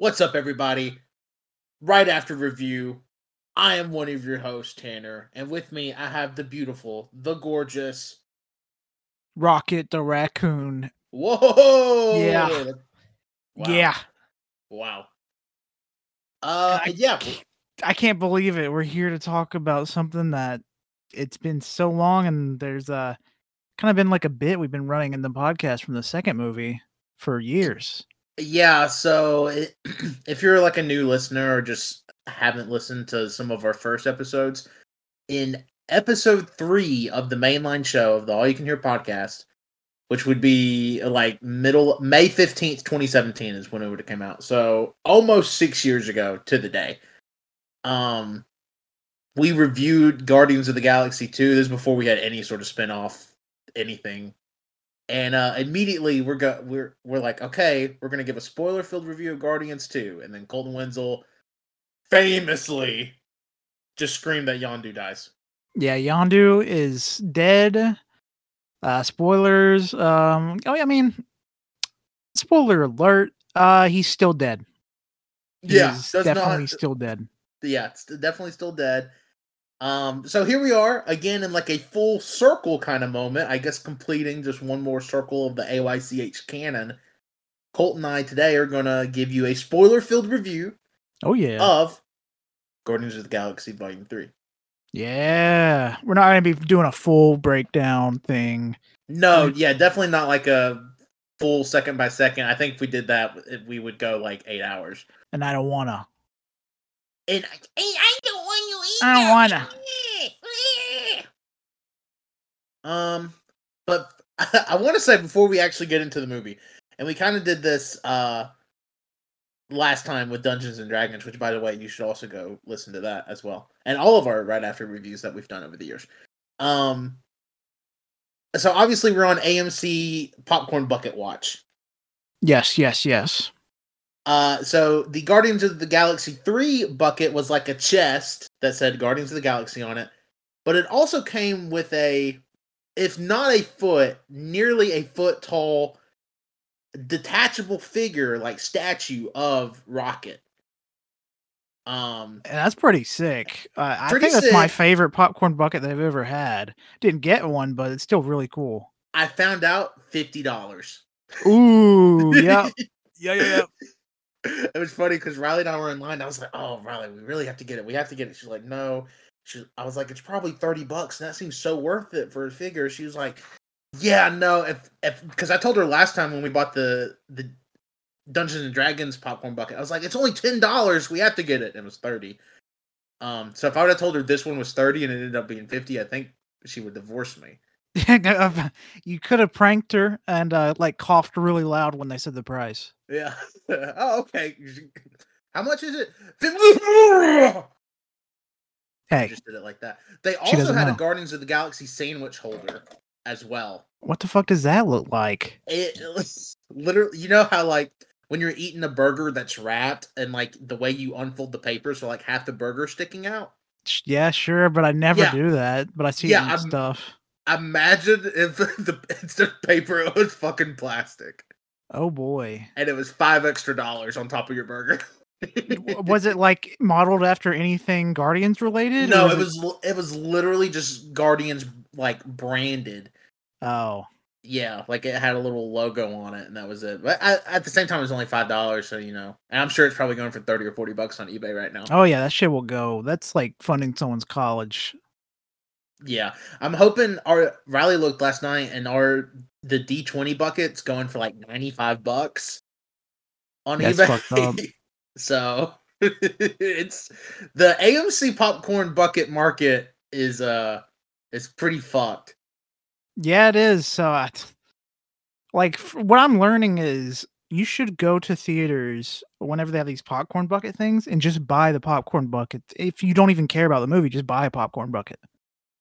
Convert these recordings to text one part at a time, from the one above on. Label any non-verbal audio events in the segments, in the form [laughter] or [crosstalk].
What's up, everybody? Right after review, I am one of your hosts, Tanner, and with me I have the beautiful, the gorgeous Rocket the raccoon. Whoa! Yeah. Wow. Yeah. Wow. Uh, I yeah. I can't believe it. We're here to talk about something that it's been so long and there's uh kind of been like a bit we've been running in the podcast from the second movie for years. Yeah, so it, [clears throat] if you're like a new listener or just haven't listened to some of our first episodes, in episode three of the mainline show of the All You Can Hear podcast, which would be like middle May 15th, 2017 is when it would have come out. So almost six years ago to the day. Um we reviewed Guardians of the Galaxy 2. This is before we had any sort of spin-off anything and uh, immediately we're go we're we're like, okay, we're gonna give a spoiler filled review of Guardians 2, and then Colton Wenzel famously just screamed that Yondu dies. Yeah, Yondu is dead. Uh spoilers. Um oh yeah, I mean spoiler alert. Uh he's still dead. Yeah, He's definitely not- still dead. Yeah, it's definitely still dead. Um, so here we are again in like a full circle kind of moment. I guess completing just one more circle of the AYCH canon. Colt and I today are gonna give you a spoiler filled review Oh yeah. of Guardians of the Galaxy Volume Three. yeah. We're not gonna be doing a full breakdown thing. No, yeah, definitely not like a full second by second. I think if we did that, we would go like eight hours. And I don't wanna. And I, I don't I don't wanna. Um, but [laughs] I want to say before we actually get into the movie, and we kind of did this uh last time with Dungeons and Dragons, which by the way, you should also go listen to that as well, and all of our right after reviews that we've done over the years. Um, so obviously we're on AMC Popcorn Bucket Watch. Yes, yes, yes. Uh, so the Guardians of the Galaxy 3 bucket was like a chest that said Guardians of the Galaxy on it, but it also came with a, if not a foot, nearly a foot tall detachable figure, like statue of Rocket. Um, And that's pretty sick. Uh, I think that's my favorite popcorn bucket they've ever had. Didn't get one, but it's still really cool. I found out fifty dollars. Ooh, [laughs] yeah, yeah, yeah, yeah. [laughs] it was funny because Riley and I were in line. I was like, "Oh, Riley, we really have to get it. We have to get it." She's like, "No." She, I was like, "It's probably thirty bucks, and that seems so worth it for a figure." She was like, "Yeah, no." If if because I told her last time when we bought the the Dungeons and Dragons popcorn bucket, I was like, "It's only ten dollars. We have to get it." And it was thirty. Um, so if I would have told her this one was thirty and it ended up being fifty, I think she would divorce me. [laughs] you could have pranked her and uh, like coughed really loud when they said the price. Yeah. [laughs] oh, okay. How much is it? I Hey, just did it like that. They also had a. Guardians of the Galaxy sandwich holder as well. what the fuck does that look like? It, it [laughs] literally, you know how like when you're eating a burger that's wrapped and like the way you unfold the paper, so like half the burger sticking out. Yeah, sure, but I never Yeah. do that. But I see Yeah, it in I'm- stuff. Imagine if [laughs] the instead of paper it was fucking plastic, Oh boy, and it was five extra dollars on top of your burger. [laughs] Was it like modeled after anything Guardians related? no, it was li- it was literally just Guardians like branded. Oh, Yeah, like it had a little logo on it, and that was it. But I, at the same time, it was only five dollars, so you know, and I'm sure it's probably going for thirty or forty bucks on eBay right now. oh yeah, that shit will go. That's like funding someone's college. Yeah, I'm hoping our Riley looked last night, and our the D20 buckets going for like ninety five bucks on That's eBay. [laughs] so [laughs] it's the AMC popcorn bucket market is uh is pretty fucked. Yeah, it is. So, I, like, what I'm learning is you should go to theaters whenever they have these popcorn bucket things and just buy the popcorn bucket. If you don't even care about the movie, just buy a popcorn bucket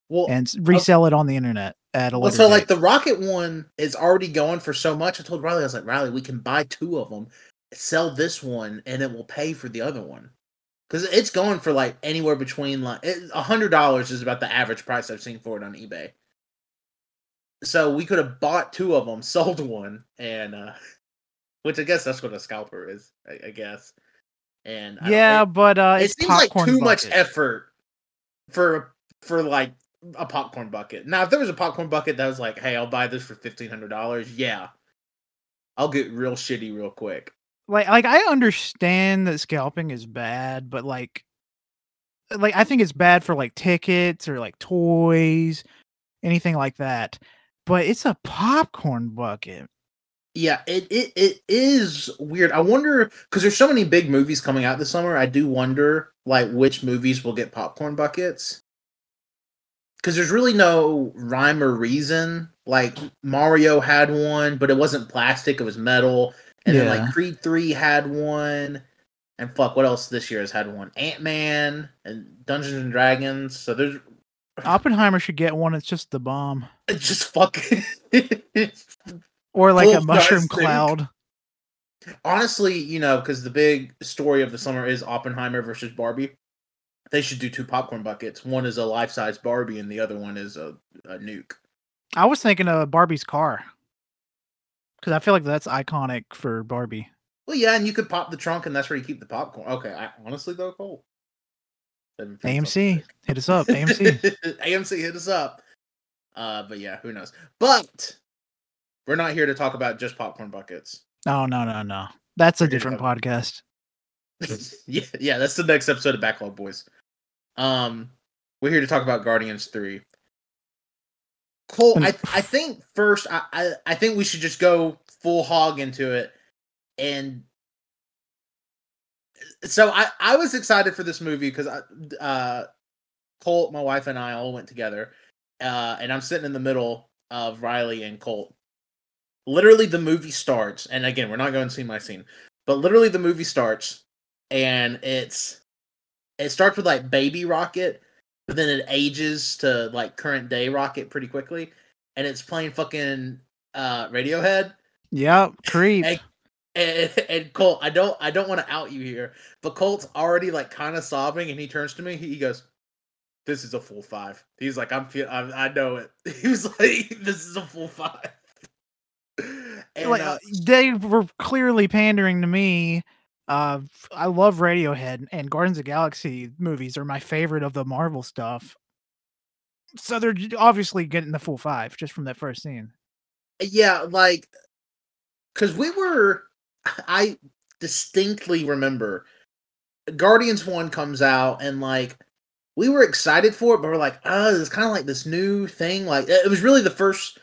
Well, and s- resell it on the internet at a Well, so like the rocket one is already going for so much. I told Riley, I was like, Riley, we can buy two of them, sell this one, and it will pay for the other one. Because it's going for like anywhere between like a hundred dollars is about the average price I've seen for it on eBay. So we could have bought two of them, [laughs] sold one, and uh which I guess that's what a scalper is. I, I guess. And yeah, it, but uh, it seems like too bucket. much effort for for like a popcorn bucket. Now, if there was a popcorn bucket that was like, "Hey, I'll buy this for fifteen hundred dollars," yeah, I'll get real shitty real quick. Like, like I understand that scalping is bad, but like, like I think it's bad for like tickets or like toys, anything like that. But it's a popcorn bucket. Yeah, it, it it is weird. I wonder because there's so many big movies coming out this summer. I do wonder like which movies will get popcorn buckets because there's really no rhyme or reason. Like Mario had one, but it wasn't plastic; it was metal. And yeah. then like Creed Three had one, and fuck, what else this year has had one? Ant Man and Dungeons and Dragons. So there's Oppenheimer should get one. It's just the bomb. It's just fucking. [laughs] or like a mushroom cloud. Honestly, you know, because the big story of the summer is Oppenheimer versus Barbie. They should do two popcorn buckets. One is a life size Barbie, and the other one is a, a nuke. I was thinking of Barbie's car because I feel like that's iconic for Barbie. Well, yeah, and you could pop the trunk, and that's where you keep the popcorn. Okay, I, honestly though, Cole. AMC, hit us up. AMC, AMC, [laughs] hit us up. Uh, but yeah, who knows? But we're not here to talk about just popcorn buckets. No, no, no, no. That's a different podcast. [laughs] yeah, yeah, that's the next episode of Backlog Boyz. Um, we're here to talk about Guardians Three. Cole, I I think first I, I I think we should just go full hog into it, and so I I was excited for this movie because uh, Colt, my wife, and I all went together, uh, and I'm sitting in the middle of Riley and Colt. Literally, the movie starts, and again, we're not going to see my scene, but literally, the movie starts, and it's it starts with like baby rocket but then it ages to like current day rocket pretty quickly and it's playing fucking uh radiohead. Yep creep. And, and, [laughs] and colt i don't i don't want to out you here but colt's already like kind of sobbing and he turns to me he goes this is a full five. He's like i'm feel I, I know it. [laughs] He was like this is a full five. And, like, uh, they were clearly pandering to me uh, I love Radiohead and Guardians of Galaxy movies are my favorite of the Marvel stuff. So they're obviously getting the full five just from that first scene. Yeah, like because we were, I distinctly remember Guardians One comes out and like we were excited for it, but we're like, oh, it's kind of like this new thing. Like it was really the first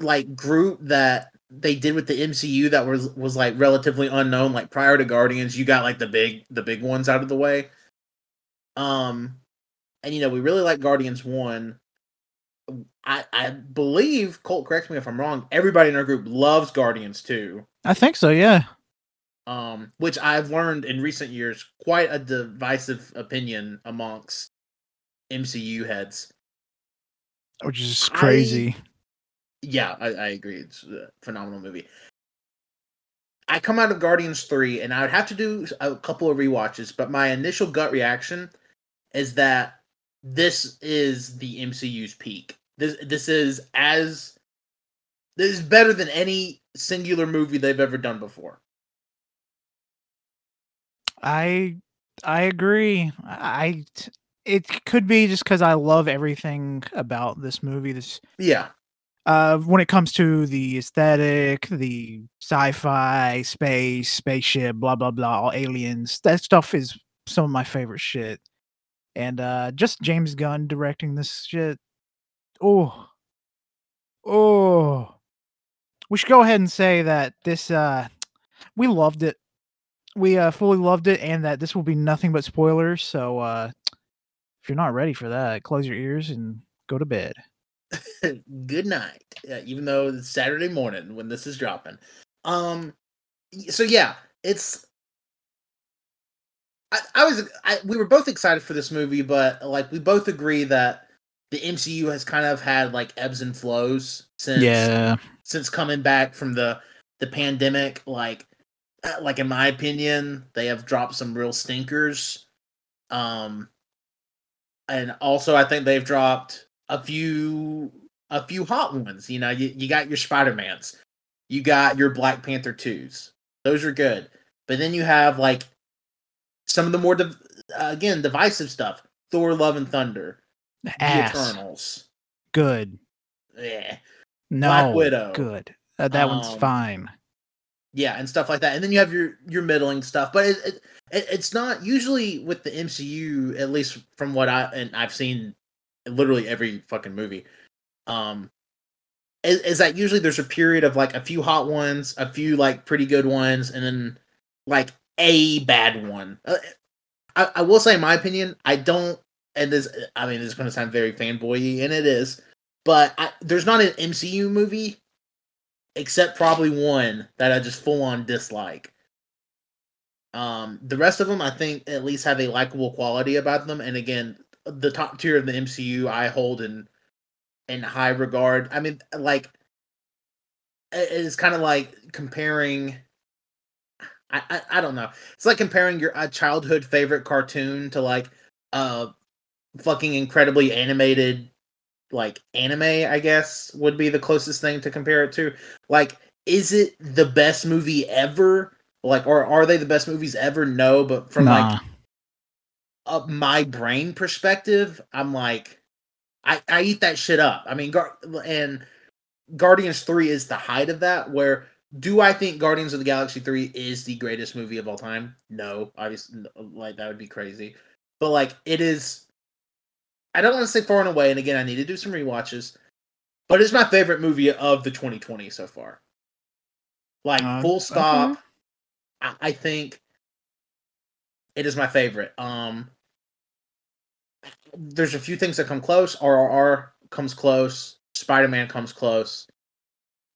like group that they did with the MCU that was was like relatively unknown. Like prior to Guardians, you got like the big the big ones out of the way. Um, and you know we really like Guardians one. I I believe Colt. Correct me if I'm wrong. Everybody in our group loves Guardians two. I think so. Yeah. Um, which I've learned in recent years quite a divisive opinion amongst MCU heads. Which is crazy. I, yeah, I, I agree. It's a phenomenal movie. I come out of Guardians 3 and I would have to do a couple of re-watches, but my initial gut reaction is that this is the MCU's peak. This this is as this is better than any singular movie they've ever done before. I I agree. I it could be just cuz I love everything about this movie. This Yeah uh, when it comes to the aesthetic, the sci-fi, space, spaceship, blah blah blah, all aliens. That stuff is some of my favorite shit. And uh, just James Gunn directing this shit. Oh, oh. We should go ahead and say that this uh, we loved it. We uh, fully loved it, and that this will be nothing but spoilers. So uh, if you're not ready for that, close your ears and go to bed. [laughs] good night. Uh, even though it's Saturday morning when this is dropping. Um, so yeah, it's. I, I was I, we were both excited for this movie, but like we both agree that the MCU has kind of had like ebbs and flows since yeah since coming back from the the pandemic. Like uh, like in my opinion, they have dropped some real stinkers. Um, and also I think they've dropped a few a few hot ones. You know, you, you got your Spider Mans, you got your Black Panther twos. Those are good. But then you have like some of the more div- uh, again divisive stuff. Thor: Love and Thunder, Ass. The Eternals, Good. yeah, No. Black Widow. Good. Uh, that one's Um, fine. yeah, and stuff like that. And then you have your your middling stuff, but it, it, it it's not usually with the MCU. At least from what I and I've seen, literally every fucking movie. Um, is, is that usually there's a period of like a few hot ones, a few like pretty good ones, and then like a bad one. Uh, I, I will say, in my opinion, I don't. And this, I mean, this is going to sound very fanboy, and it is. But I, there's not an MCU movie, except probably one that I just full on dislike. Um, the rest of them, I think, at least have a likable quality about them. And again, the top tier of the MCU, I hold in in high regard. I mean, like, it's kind of like comparing. I, I I don't know. It's like comparing your childhood favorite cartoon to like uh fucking incredibly animated like anime. I guess would be the closest thing to compare it to. Like, is it the best movie ever? Like, or are they the best movies ever? No, but from nah. like a my brain perspective, I'm like, I I eat that shit up. I mean, Gar- and Guardians Three is the height of that. Where do I think Guardians of the Galaxy Three is the greatest movie of all time? No, obviously, like that would be crazy. But like, it is. I don't want to say far and away. And again, I need to do some rewatches. But it's my favorite movie of the 2020 so far. Like Uh, full stop. okay. I, I think it is my favorite. Um, there's a few things that come close. RRR comes close. Spider Man comes close.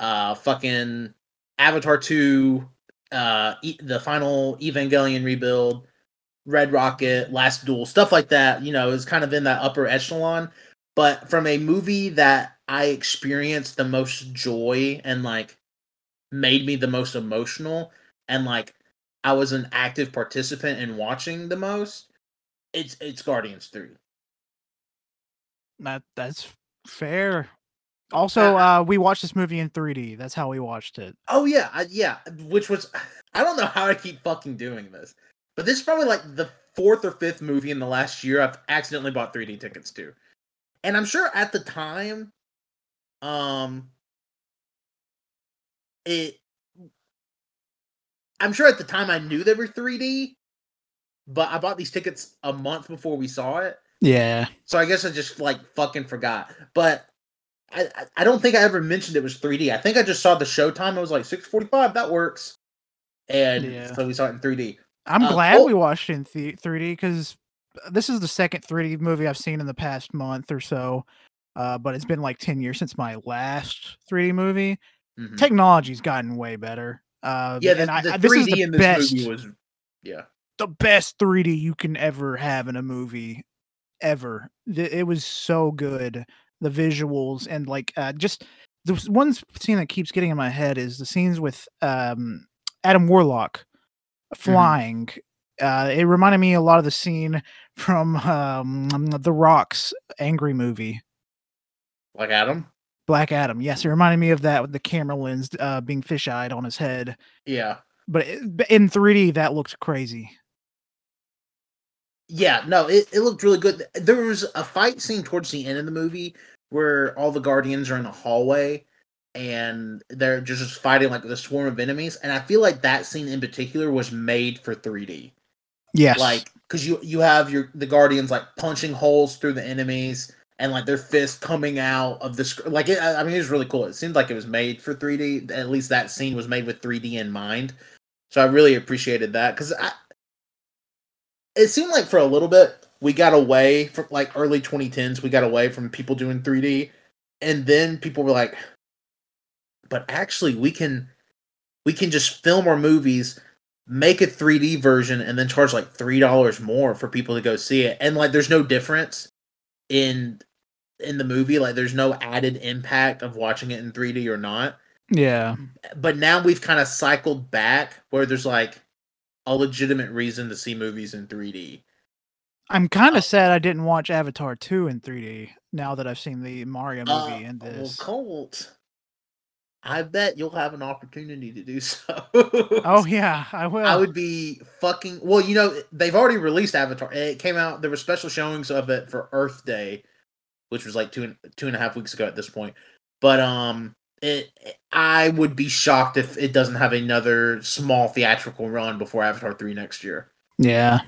Uh, fucking Avatar two. Uh, e- the final Evangelion rebuild. Red Rocket, Last Duel, stuff like that. You know, is kind of in that upper echelon. But from a movie that I experienced the most joy and like made me the most emotional and like I was an active participant in watching the most, it's it's Guardians 3. That that's fair. Also, uh, we watched this movie in 3D. That's how we watched it. Oh yeah, I, yeah, which was [sighs] I don't know how I keep fucking doing this. But this is probably like the fourth or fifth movie in the last year I've accidentally bought 3D tickets to. And I'm sure at the time um it I'm sure at the time I knew they were 3D, but I bought these tickets a month before we saw it. Yeah. So I guess I just like fucking forgot. But I I- don't think I ever mentioned it was 3D. I think I just saw the showtime. I was like 645, that works. And Yeah. so we saw it in 3D. I'm Uh, glad oh- we watched it in the 3D because this is the second 3D movie I've seen in the past month or so. Uh, but it's been like 10 years since my last 3D movie. Mhm. Technology's gotten way better. Uh, Yeah, the, I, the I- this 3D is the in this best, movie was yeah. the best 3D you can ever have in a movie ever. It was so good. The visuals and like uh, just the one scene that keeps getting in my head is the scenes with um, Adam Warlock flying. Uh, it reminded me a lot of the scene [laughs] from um, The Rock's Angry movie. Like Adam? Black Adam. Yes, it reminded me of that with the camera lens uh, being fish-eyed on his head. Yeah. But in 3D, that looked crazy. Yeah, no, it, it looked really good. There was a fight scene towards the end of the movie where all the guardians are in a hallway and they're just, fighting like the swarm of enemies. And I feel like that scene in particular was made for 3D. Yes. Like, because you you have your the guardians like punching holes through the enemies and like their fists coming out of the sc- like it, I I mean it was really cool. It seemed like it was made for 3D. At least that scene was made with 3D in mind. So I really appreciated that because I it seemed like for a little bit we got away from like early 2010s we got away from people doing 3D and then people were like but actually we can we can just film our movies make a 3D version and then charge like three dollars more for people to go see it. And like there's no difference in in the movie. Like there's no added impact of watching it in 3D or not. yeah. But now we've kind of cycled back where there's like a legitimate reason to see movies in 3D. I'm kind of sad I didn't watch Avatar 2 in 3D now that I've seen the Mario movie Uh, and well, this. Colt. I bet you'll have an opportunity to do [laughs] so. Oh yeah, I will. I would be fucking well. You know, they've already released Avatar. It came out. There were special showings of it for Earth Day, which was like two and two and a half weeks ago at this point. But um, it I would be shocked if it doesn't have another small theatrical run before Avatar three next year. Yeah.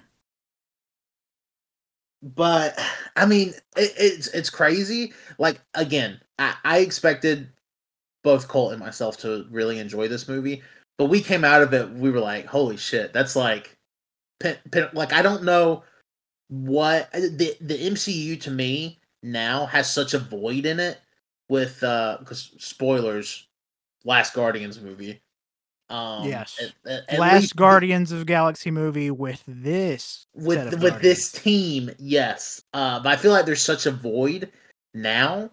But I mean, it, it's it's crazy. Like again, I, I expected both Colt and myself to really enjoy this movie, but we came out of it. We were like, "Holy shit!" That's like, pin, pin, like I don't know what the the MCU to me now has such a void in it with uh because spoilers, Last Guardians movie. Um, Yes. at- at- Last least Guardians of Galaxy movie with this with with Guardians. this team, yes. Uh, but I feel like there's such a void now.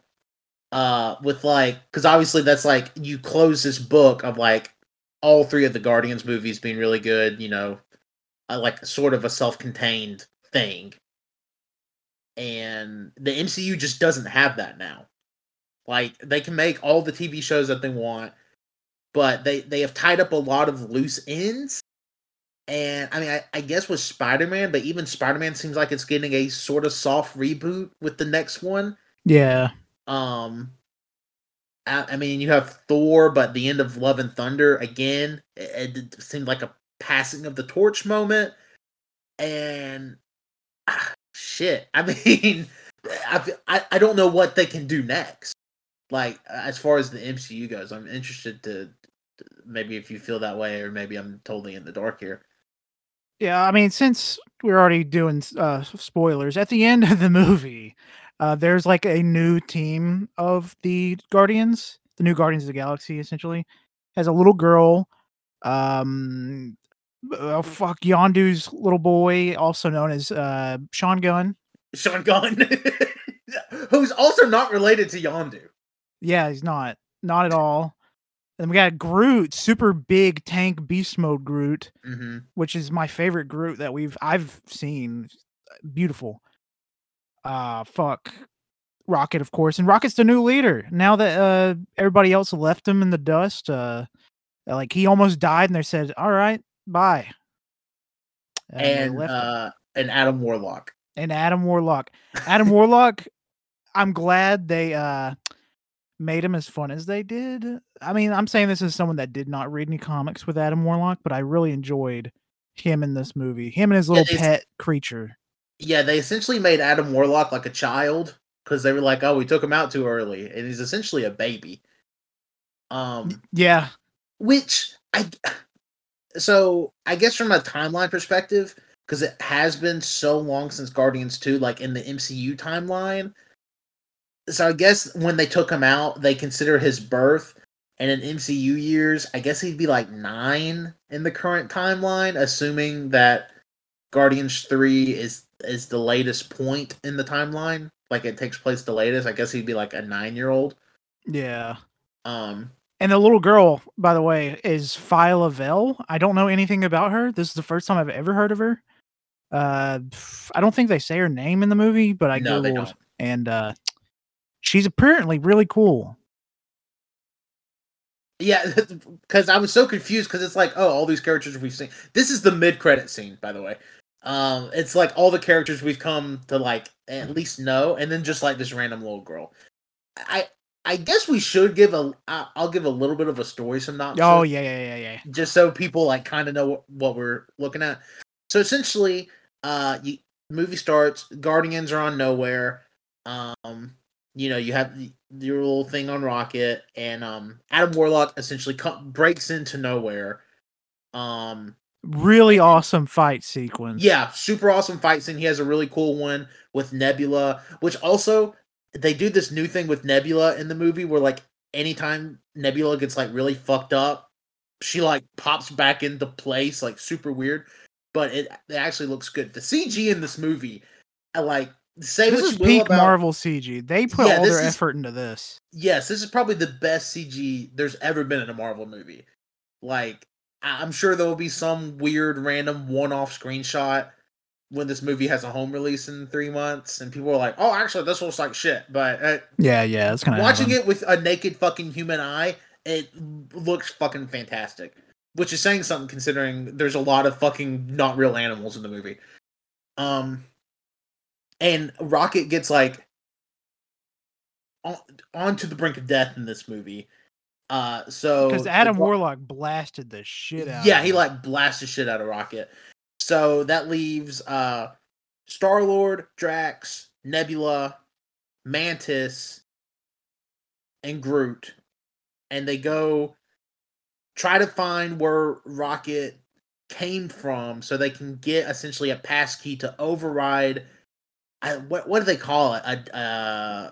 Uh, with like, because obviously that's like you close this book of like all three of the Guardians movies being really good. You know, uh, like sort of a self-contained thing, and the MCU just doesn't have that now. Like they can make all the TV shows that they want, but they they have tied up a lot of loose ends and I mean, I, I guess with Spider Man, but even Spider Man seems like it's getting a sort of soft reboot with the next one. Yeah. Um, I, I mean, you have Thor, but the end of Love and Thunder again, it, it seemed like a passing of the torch moment. And ah, shit, [laughs] I mean, I, I I don't know what they can do next. Like as far as the MCU goes, I'm interested to maybe if you feel that way, or maybe I'm totally in the dark here. Yeah, I mean, since we're already doing uh, spoilers, at the end [laughs] of the movie, uh, there's like a new team of the Guardians, the new Guardians of the Galaxy, essentially, has a little girl, um, oh fuck, Yondu's little boy, also known as uh, Sean Gunn. Sean Gunn, [laughs] who's also not related to Yondu. Yeah, he's not, not at all. And we got Groot, super big tank beast mode Groot. Mm-hmm. which is my favorite Groot that we've I've seen. Beautiful. Uh fuck. Rocket, of course. And Rocket's the new leader. Now that uh everybody else left him in the dust, uh like he almost died and they said, All right, bye. And him. uh, and Adam Warlock. and Adam Warlock. Adam [laughs] Warlock, I'm glad they uh made him as fun as they did. I mean, I'm saying this as someone that did not read any comics with Adam Warlock, but I really enjoyed him in this movie. Him and his little it's- pet creature. Yeah, they essentially made Adam Warlock like a child because they were like, "Oh, we took him out too early," and he's essentially a baby. Um, Yeah. which I [sighs] so I guess from a timeline perspective, because it has been so long since Guardians 2, like in the MCU timeline. So I guess when they took him out, they consider his birth and in MCU years, I guess he'd be like nine in the current timeline, assuming that Guardians 3 is is the latest point in the timeline. Like it takes place the latest. I guess he'd be like a nine year old. Yeah. Um And the little girl, by the way, is Phyla Vell. I don't know anything about her. This is the first time I've ever heard of her. Uh, I don't think they say her name in the movie, but I no, they googled, don't. and uh, she's apparently really cool. Yeah, [laughs] because I was so confused because it's like, oh, all these characters we've seen. This is the mid-credit scene, by the way. Um, it's like all the characters we've come to like at least know, and then just like this random little girl. I I guess we should give a. I'll give a little bit of a story synopsis. Oh yeah, yeah, yeah, yeah. just so people like kind of know what, what we're looking at. So essentially, uh, you, movie starts. Guardians are on nowhere. Um, you know, you have the, your little thing on Rocket, and um, Adam Warlock essentially breaks into nowhere. Um, Really awesome fight sequence. yeah, super awesome fight scene. He has a really cool one with Nebula, which also they do this new thing with Nebula in the movie where like anytime Nebula gets like really fucked up, she like pops back into place, like super weird. But it, it actually looks good. The CG in this movie, I like say this is peak about Marvel CG. They put Yeah, all their is- effort into this. yes, this is probably the best CG there's ever been in a Marvel movie. Like, I'm sure there will be some weird, random one-off screenshot when this movie has a home release in three months, and people are like, "Oh, actually, this looks like shit." But uh, Yeah, yeah, it's kind of watching happen. it with a naked fucking human eye, it looks fucking fantastic, which is saying something considering there's a lot of fucking not real animals in the movie. Um, and Rocket gets like on onto the brink of death in this movie. Uh, so Because Adam Warlock blasted the shit out. yeah, he like blasted shit out of Rocket. So that leaves uh Star Lord, Drax, Nebula, Mantis, and Groot. And they go try to find where Rocket came from so they can get essentially a pass key to override I, what what do they call it? A uh,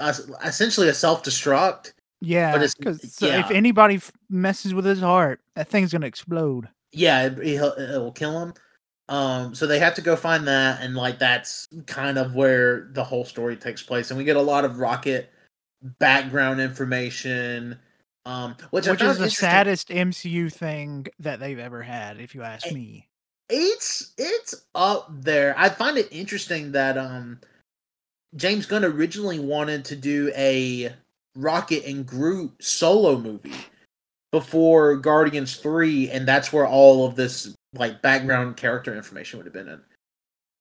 a- essentially a self destruct. Yeah, it's- because yeah. if anybody f- messes with his heart, that thing's gonna explode. yeah it, it'll, it'll kill him um so they have to go find that and like that's kind of where the whole story takes place and we get a lot of rocket background information um which, Which is the saddest MCU thing that they've ever had, if you ask Eh, me. It's it's up there. I find it interesting that um james gunn originally wanted to do a rocket and groot solo movie before guardians 3 and that's where all of this like background character information would have been in.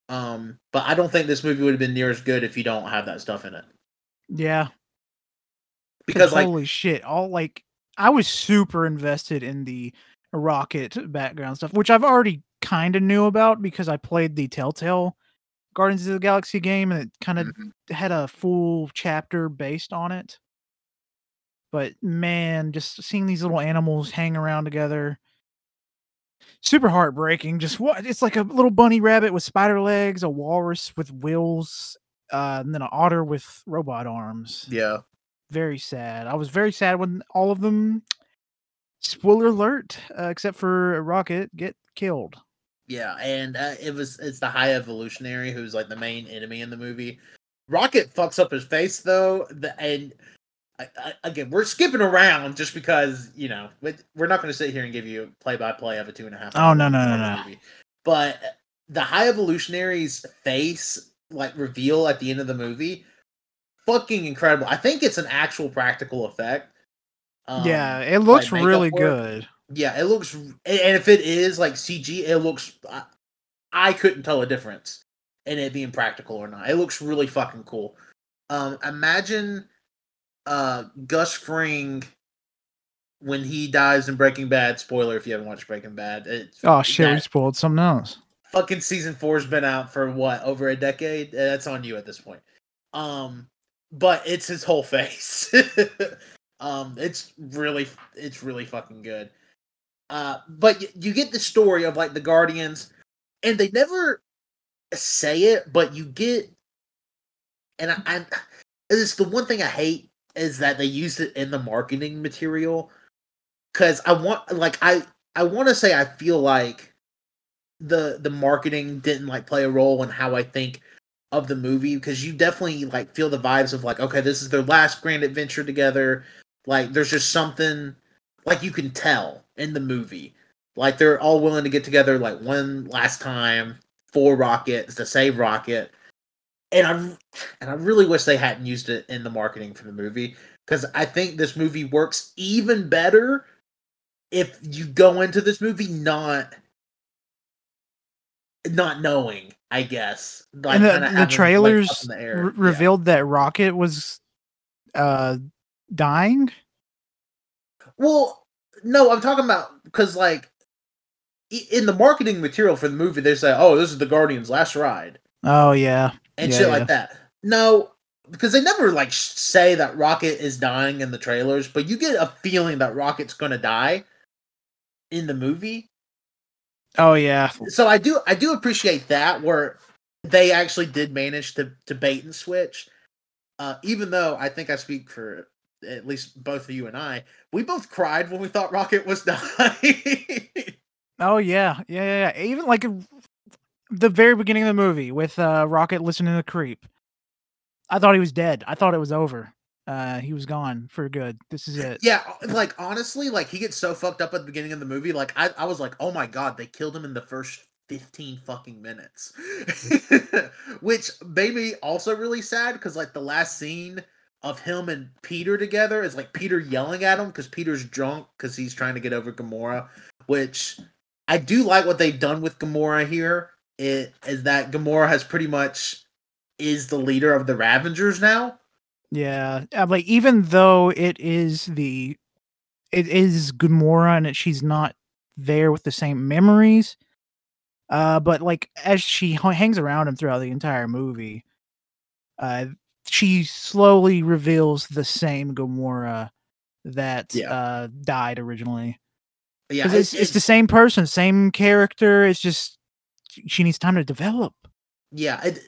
Um but i don't think this movie would have been near as good if you don't have that stuff in it. Yeah, because like holy shit, all like I was super invested in the rocket background stuff, which I've already kind of knew about because I played the Telltale Guardians of the Galaxy game and it kind of Mhm. had a full chapter based on it. But man, just seeing these little animals hang around together, super heartbreaking. Just what it's like a little bunny rabbit with spider legs, a walrus with wheels, uh, and then an otter with robot arms. yeah Very sad. I was very sad when all of them, spoiler alert, uh, except for Rocket, get killed. Yeah, and uh, it was it's the High Evolutionary who's like the main enemy in the movie. Rocket fucks up his face though, the, and I, I, again we're skipping around just because you know we- we're not going to sit here and give you play by play of a two and a half. Oh, no, no, no, no. movie. But the High Evolutionary's face like reveal at the end of the movie, fucking incredible. I think it's an actual practical effect. Um, yeah, it looks makeup really work. Yeah, it looks, and if it is like CG, it looks. I, I couldn't tell a difference in it being practical or not. It looks really fucking cool. Um, imagine, uh, Gus Fring when he dies in Breaking Bad. Spoiler if you haven't watched Breaking Bad. It's, Oh shit, we that spoiled something else. fucking season four's been out for what over a decade. Uh, That's on you at this point. Um, but it's his whole [laughs] face. [laughs] um, it's really, it's really fucking good. Uh, but y- you get the story of like the Guardians, and they never say it, but you get, and I, I it's the one thing I hate is that they used it in the marketing material because I want, like, I, I want to say I feel like the the marketing didn't like play a role in how I think of the movie because you definitely like feel the vibes of like okay this is their last grand adventure together. Like there's just something like you can tell in the movie like they're all willing to get together like one last time for rocket to save rocket and i and i really wish they hadn't used it in the marketing for the movie because i think this movie works even better if you go into this movie not not knowing i guess like and the, the having, like, trailers the air. re- Yeah. revealed that Rocket was uh dying. Well, no, I'm talking about because like in the marketing material for the movie, they say, "Oh, this is the Guardians' last ride" Oh yeah, and Yeah, shit yeah. like that. No, because they never like say that Rocket is dying in the trailers, but you get a feeling that Rocket's gonna die in the movie. oh yeah. So I do, I do appreciate that where they actually did manage to to bait and switch. Uh, even though I think I speak for at least both of you and I, we both cried when we thought Rocket was [laughs] dying. Oh yeah, yeah, yeah. yeah. Even like uh, the very beginning of the movie with uh Rocket listening to Creep. I thought he was dead. I thought it was over. Uh he was gone for good. This is it. Yeah, like honestly, like he gets so fucked up at the beginning of the movie. Like I, I was like, oh my god, they killed him in the first fifteen fucking minutes, [laughs] which made me also really sad because like the last scene of him and Peter together is like Peter yelling at him because Peter's drunk because he's trying to get over Gamora, which I do like what they've done with Gamora here. It is that Gamora has pretty much is the leader of the Ravengers now. Yeah, uh, like even though it is the it is Gamora and she's not there with the same memories. Uh, but like as she hangs around him throughout the entire movie, uh, she slowly reveals the same Gamora that Yeah. uh died originally. Yeah, it's, it's the same person, same character. It's just she needs time to develop. Yeah, it,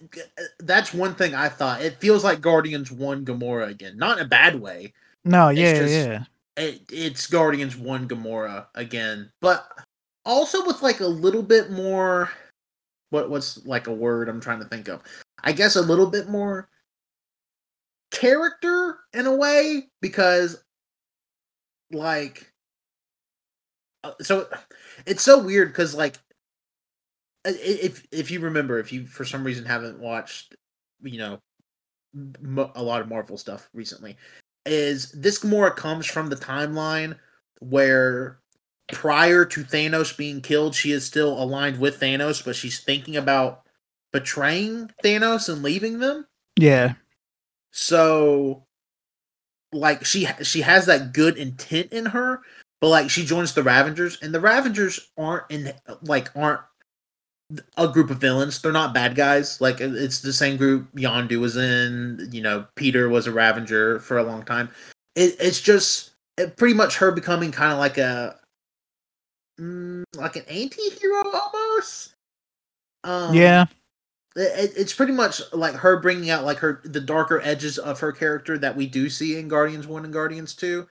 that's one thing I thought. It feels like Guardians One Gamora again, not in a bad way. No, It's yeah, just- yeah. It, it's Guardians One Gamora again, but also with like a little bit more. What what's like a word I'm trying to think of? I guess a little bit more character in a way because, like, uh, so it's so weird because like if if you remember if you for some reason haven't watched you know a lot of marvel stuff recently is this gamora comes from the timeline where prior to thanos being killed she is still aligned with thanos but she's thinking about betraying thanos and leaving them Yeah. So like she she has that good intent in her but like she joins the ravengers and the ravengers aren't in like aren't a group of villains. They're not bad guys. Like it's the same group yondu was in you know peter was a ravenger for a long time. It, it's just it, pretty much her becoming kind of like a mm, like an anti-hero almost. Um yeah. It, it's pretty much like her bringing out like her the darker edges of her character that we do see in Guardians 1 and Guardians 2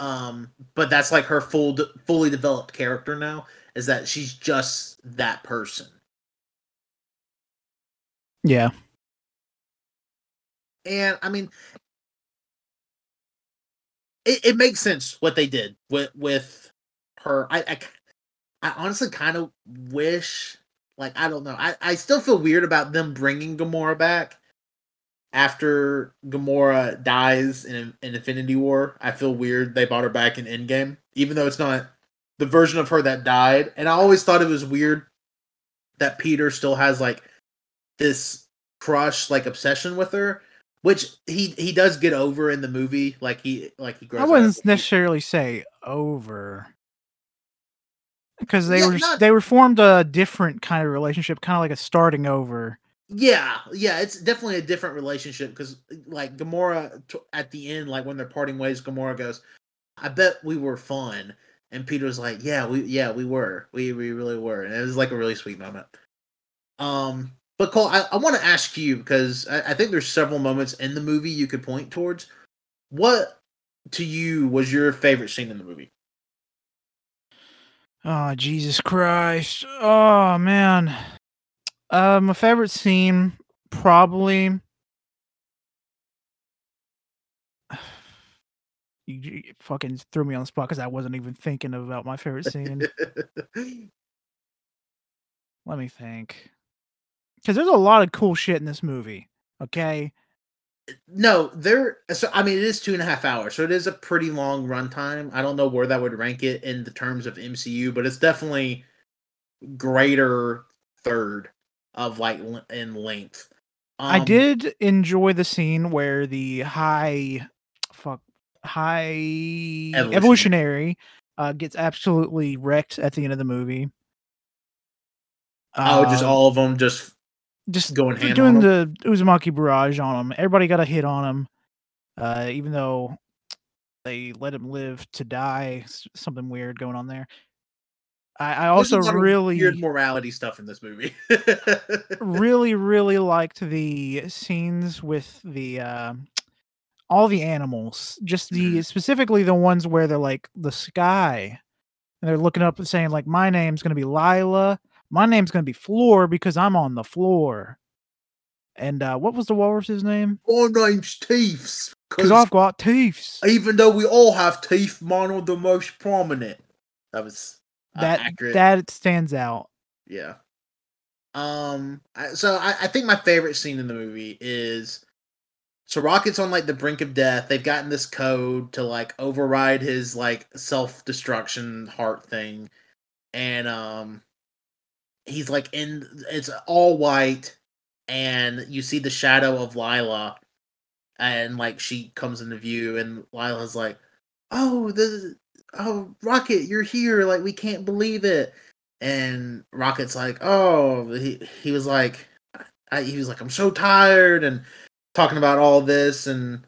um but that's like her full fully developed character now is that she's just that person. Yeah. and i mean it, it makes sense what they did with with her. I i, I honestly kind of wish like i don't know. I, I still feel weird about them bringing gamora back after gamora dies in, in infinity war. I feel weird they brought her back in endgame even though it's not the version of her that died. And i always thought it was weird that peter still has like this crush like obsession with her which he he does get over in the movie. Like he like he grows I wouldn't necessarily say over because they Yeah, were not- they were formed a different kind of relationship, kind of like a starting over. yeah yeah it's definitely a different relationship because like gamora t- at the end like when they're parting ways gamora goes i bet we were fun. And peter's like yeah we yeah we were. We we really were. And it was like a really sweet moment. Um but cole i, I want to ask you because I, I think there's several moments in the movie you could point towards. What to you was your favorite scene in the movie Oh Jesus Christ! Oh man, uh, my favorite scene probably. [sighs] You, you fucking threw me on the spot because I wasn't even thinking about my favorite scene. [laughs] Let me think. Because there's a lot of cool shit in this movie. Okay. No, there. So I mean, it is two and a half hours, so it is a pretty long runtime. I don't know where that would rank it in the terms of MCU, but it's definitely greater third of like in length. I Um, did enjoy the scene where the high, fuck, high Evolutionary. evolutionary, uh, gets absolutely wrecked at the end of the movie. Oh, just Uh, all of them just just going hand doing the Uzumaki barrage on him. Everybody got a hit on him, uh, even though they let him live to die. Something weird going on there. I, I also really, weird morality stuff in this movie. [laughs] really, really liked the scenes with the uh, all the animals. Just the Mhm. specifically the ones where they're like the sky, and they're looking up and saying like, "My name's gonna be Lylla. My name's gonna be Floor because I'm on the floor." And uh, what was the walrus's name? My name's Teeth. Because I've got teeth. even though we all have teeth, mine are the most prominent. That was uh, That accurate. that stands out. Yeah. Um. So I, I think my favorite scene in the movie is so Rocket's on like the brink of death. They've gotten this code to like override his like self destruction heart thing, and um, he's like in it's all white, and you see the shadow of Lylla, and like she comes into view, and Lylla's like, "Oh, the oh Rocket, you're here! Like we can't believe it." And Rocket's like, "Oh," he he was like, I, he was like, "I'm so tired," and talking about all this and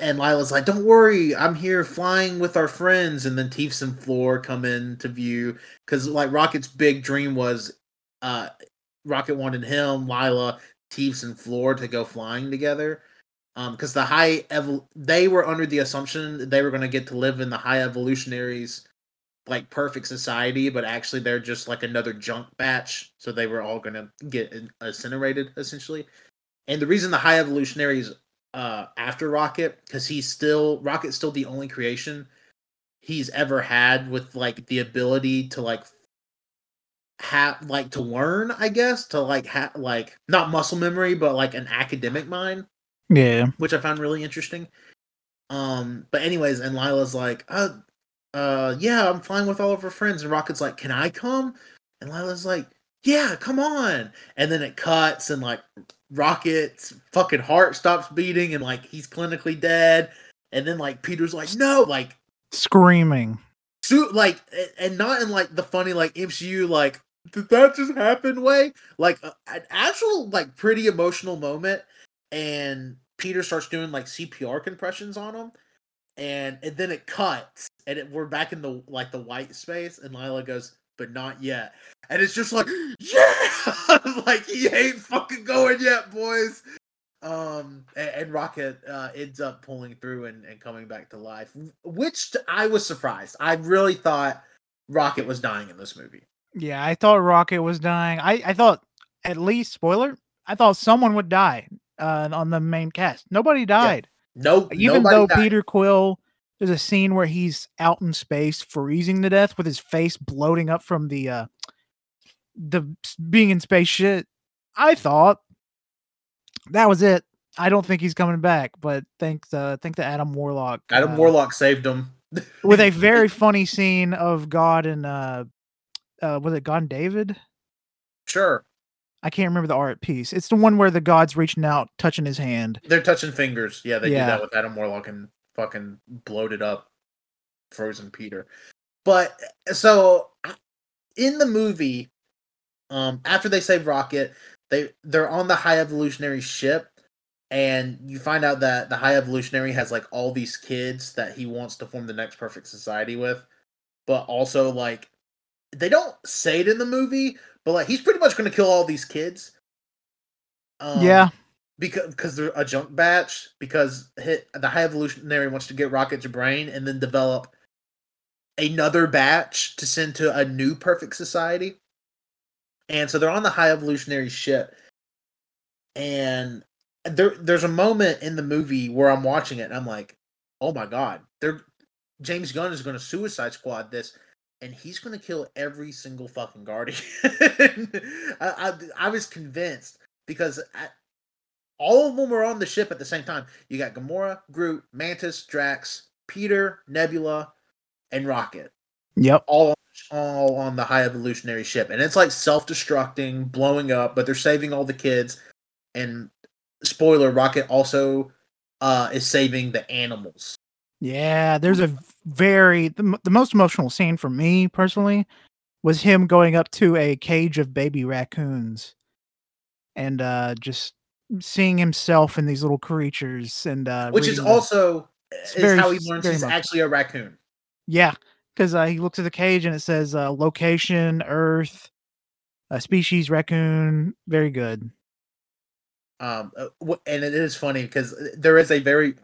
and Lylla's like, "Don't worry, I'm here flying with our friends." And then Teefs and Floor come into view because like Rocket's big dream was, uh, Rocket wanted him, Lylla, Teefs, and Floor to go flying together. Um, because the high evol- they were under the assumption that they were going to get to live in the high evolutionaries like perfect society, but actually they're just like another junk batch, so they were all going to get incinerated essentially. And the reason the high evolutionaries uh after Rocket because he's still Rocket's still the only creation he's ever had with like the ability to like have like to learn, I guess, to like have like not muscle memory, but like an academic mind. Yeah, which I found really interesting. Um, but anyways, and Lylla's like, uh, uh, yeah, I'm flying with all of her friends, and Rocket's like, can I come? And Lylla's like, yeah, come on. And then it cuts, and like Rocket's fucking heart stops beating, and like he's clinically dead. And then like Peter's like, no, like screaming, so, like, and not in like the funny like MCU like did that just happen way like uh, an actual like pretty emotional moment. And peter starts doing like cpr compressions on him. And and then it cuts. And it, we're back in the like the white space. And Lylla goes but not yet and it's just like yeah [laughs] like he ain't fucking going yet boys um and, and rocket uh ends up pulling through and, and coming back to life which i was surprised i really thought rocket was dying in this movie yeah, I thought Rocket was dying. I, I thought at least spoiler. I thought someone would die uh, on the main cast. Nobody died. Yeah. No, even though died. Peter Quill, there's a scene where he's out in space freezing to death with his face bloating up from the uh, the being in space shit. I thought that was it. I don't think he's coming back, but thanks, uh, thank the Adam Warlock. Adam uh, Warlock saved him with a [laughs] very funny scene of God and uh, uh was it God David? Sure. I can't remember the art piece. It's the one where the gods reaching out, touching his hand. They're touching fingers. Yeah, they yeah. did that with Adam Warlock and fucking bloated up frozen Peter. But so in the movie, um, after they save Rocket, they they're on the high evolutionary ship, and you find out that the high evolutionary has like all these kids that he wants to form the next perfect society with, but also like they don't say it in the movie, but like he's pretty much going to kill all these kids. Um, yeah, because because they're a junk batch. Because hit, the High Evolutionary wants to get Rocket's brain and then develop another batch to send to a new perfect society. And so they're on the High Evolutionary ship, and there there's a moment in the movie where I'm watching it and I'm like, oh my god, they're James Gunn is going to Suicide Squad this and he's going to kill every single fucking guardian. [laughs] I, I, I, was convinced because all of them were on the ship at the same time. You got Gamora, Groot, Mantis, Drax, Peter, Nebula, and Rocket. Yep. All all on the high evolutionary ship. And it's like self-destructing, blowing up, but they're saving all the kids. And spoiler, Rocket also uh is saving the animals. Yeah, there's a very the, the most emotional scene for me personally was him going up to a cage of baby raccoons and uh just seeing himself in these little creatures and uh which is also is very, how he learns he's emotional. actually a raccoon. Yeah, because uh, he looks at the cage and it says uh, location Earth, a species raccoon. Very good. Um, uh, and it is funny because there is a very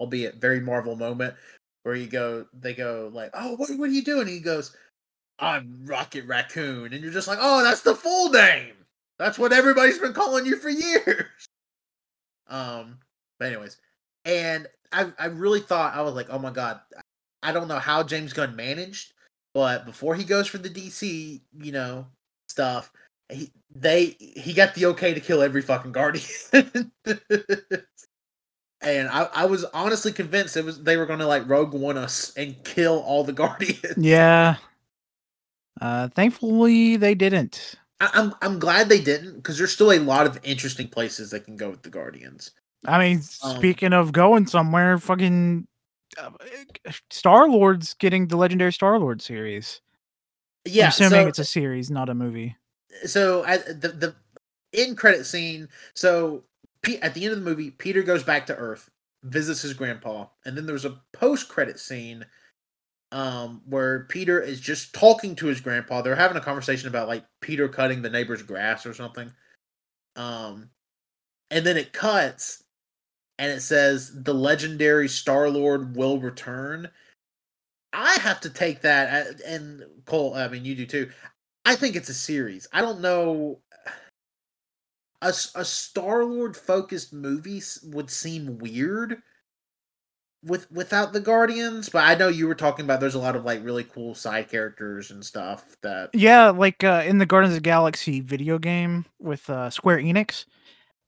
albeit very Marvel moment where you go, they go like, "Oh, what, what are you doing?" And he goes, "I'm Rocket Raccoon," and you're just like, "Oh, that's the full name. That's what everybody's been calling you for years." Um, but anyways, and I I really thought I was like, "Oh my god." I don't know how James Gunn managed, but before he goes for the DC, you know, stuff, he they he got the okay to kill every fucking guardian. [laughs] and I, I was honestly convinced it was they were gonna like rogue one us and kill all the guardians. Yeah. Uh thankfully they didn't. I, I'm I'm glad they didn't because there's still a lot of interesting places that can go with the guardians. I mean, Um, speaking of going somewhere, fucking uh, Star Lord's getting the legendary Star Lord series. Yeah, I'm assuming so, it's a series, not a movie. so the the end credit scene. So at the end of the movie, Peter goes back to Earth, visits his grandpa, and then there's a post credit scene um where Peter is just talking to his grandpa. They're having a conversation about like Peter cutting the neighbor's grass or something. Um and then it cuts and it says the legendary Star Lord will return. I have to take that and Colt, I mean you do too. I think it's a series. I don't know A, a Star Lord focused movie would seem weird with without the Guardians, but I know you were talking about there's a lot of like really cool side characters and stuff that Yeah, like uh, in the Guardians of the Galaxy video game with uh, Square Enix.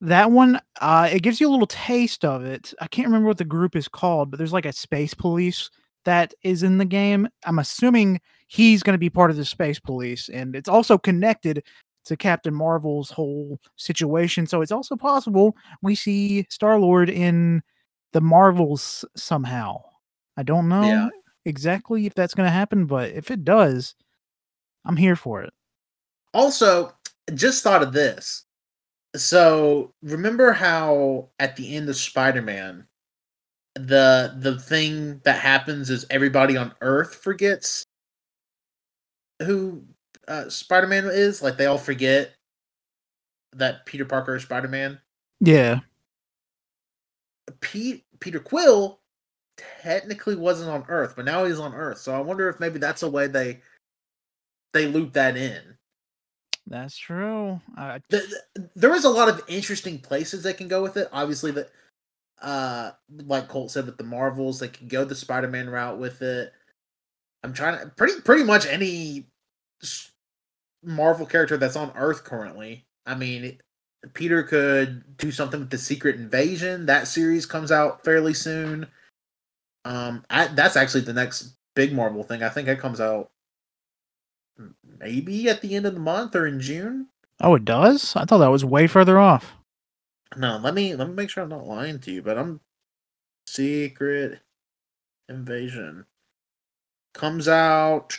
That one, uh, it gives you a little taste of it. I can't remember what the group is called, but there's like a space police that is in the game. I'm assuming he's going to be part of the space police, and it's also connected to Captain Marvel's whole situation. So it's also possible we see Star Lord in the Marvels somehow. I don't know Yeah. exactly if that's going to happen, but if it does, I'm here for it. Also, just thought of this. So, remember how at the end of Spider-Man the the thing that happens is everybody on Earth forgets who uh, Spider-Man is? Like they all forget that Peter Parker is Spider-Man. Yeah. Pete Peter Quill technically wasn't on Earth, but now he's on Earth. So I wonder if maybe that's a way they they loop that in. That's true. Uh, the, the- there is a lot of interesting places they can go with it. Obviously, that uh, like Colt said with the Marvels, they can go the Spider-Man route with it. I'm trying to pretty pretty much any Marvel character that's on Earth currently. I mean, Peter could do something with the Secret Invasion. That series comes out fairly soon. Um, I, that's actually the next big Marvel thing. I think it comes out maybe at the end of the month or in June. oh, it does? I thought that was way further off. No, let me let me make sure I'm not lying to you, but I'm Secret Invasion comes out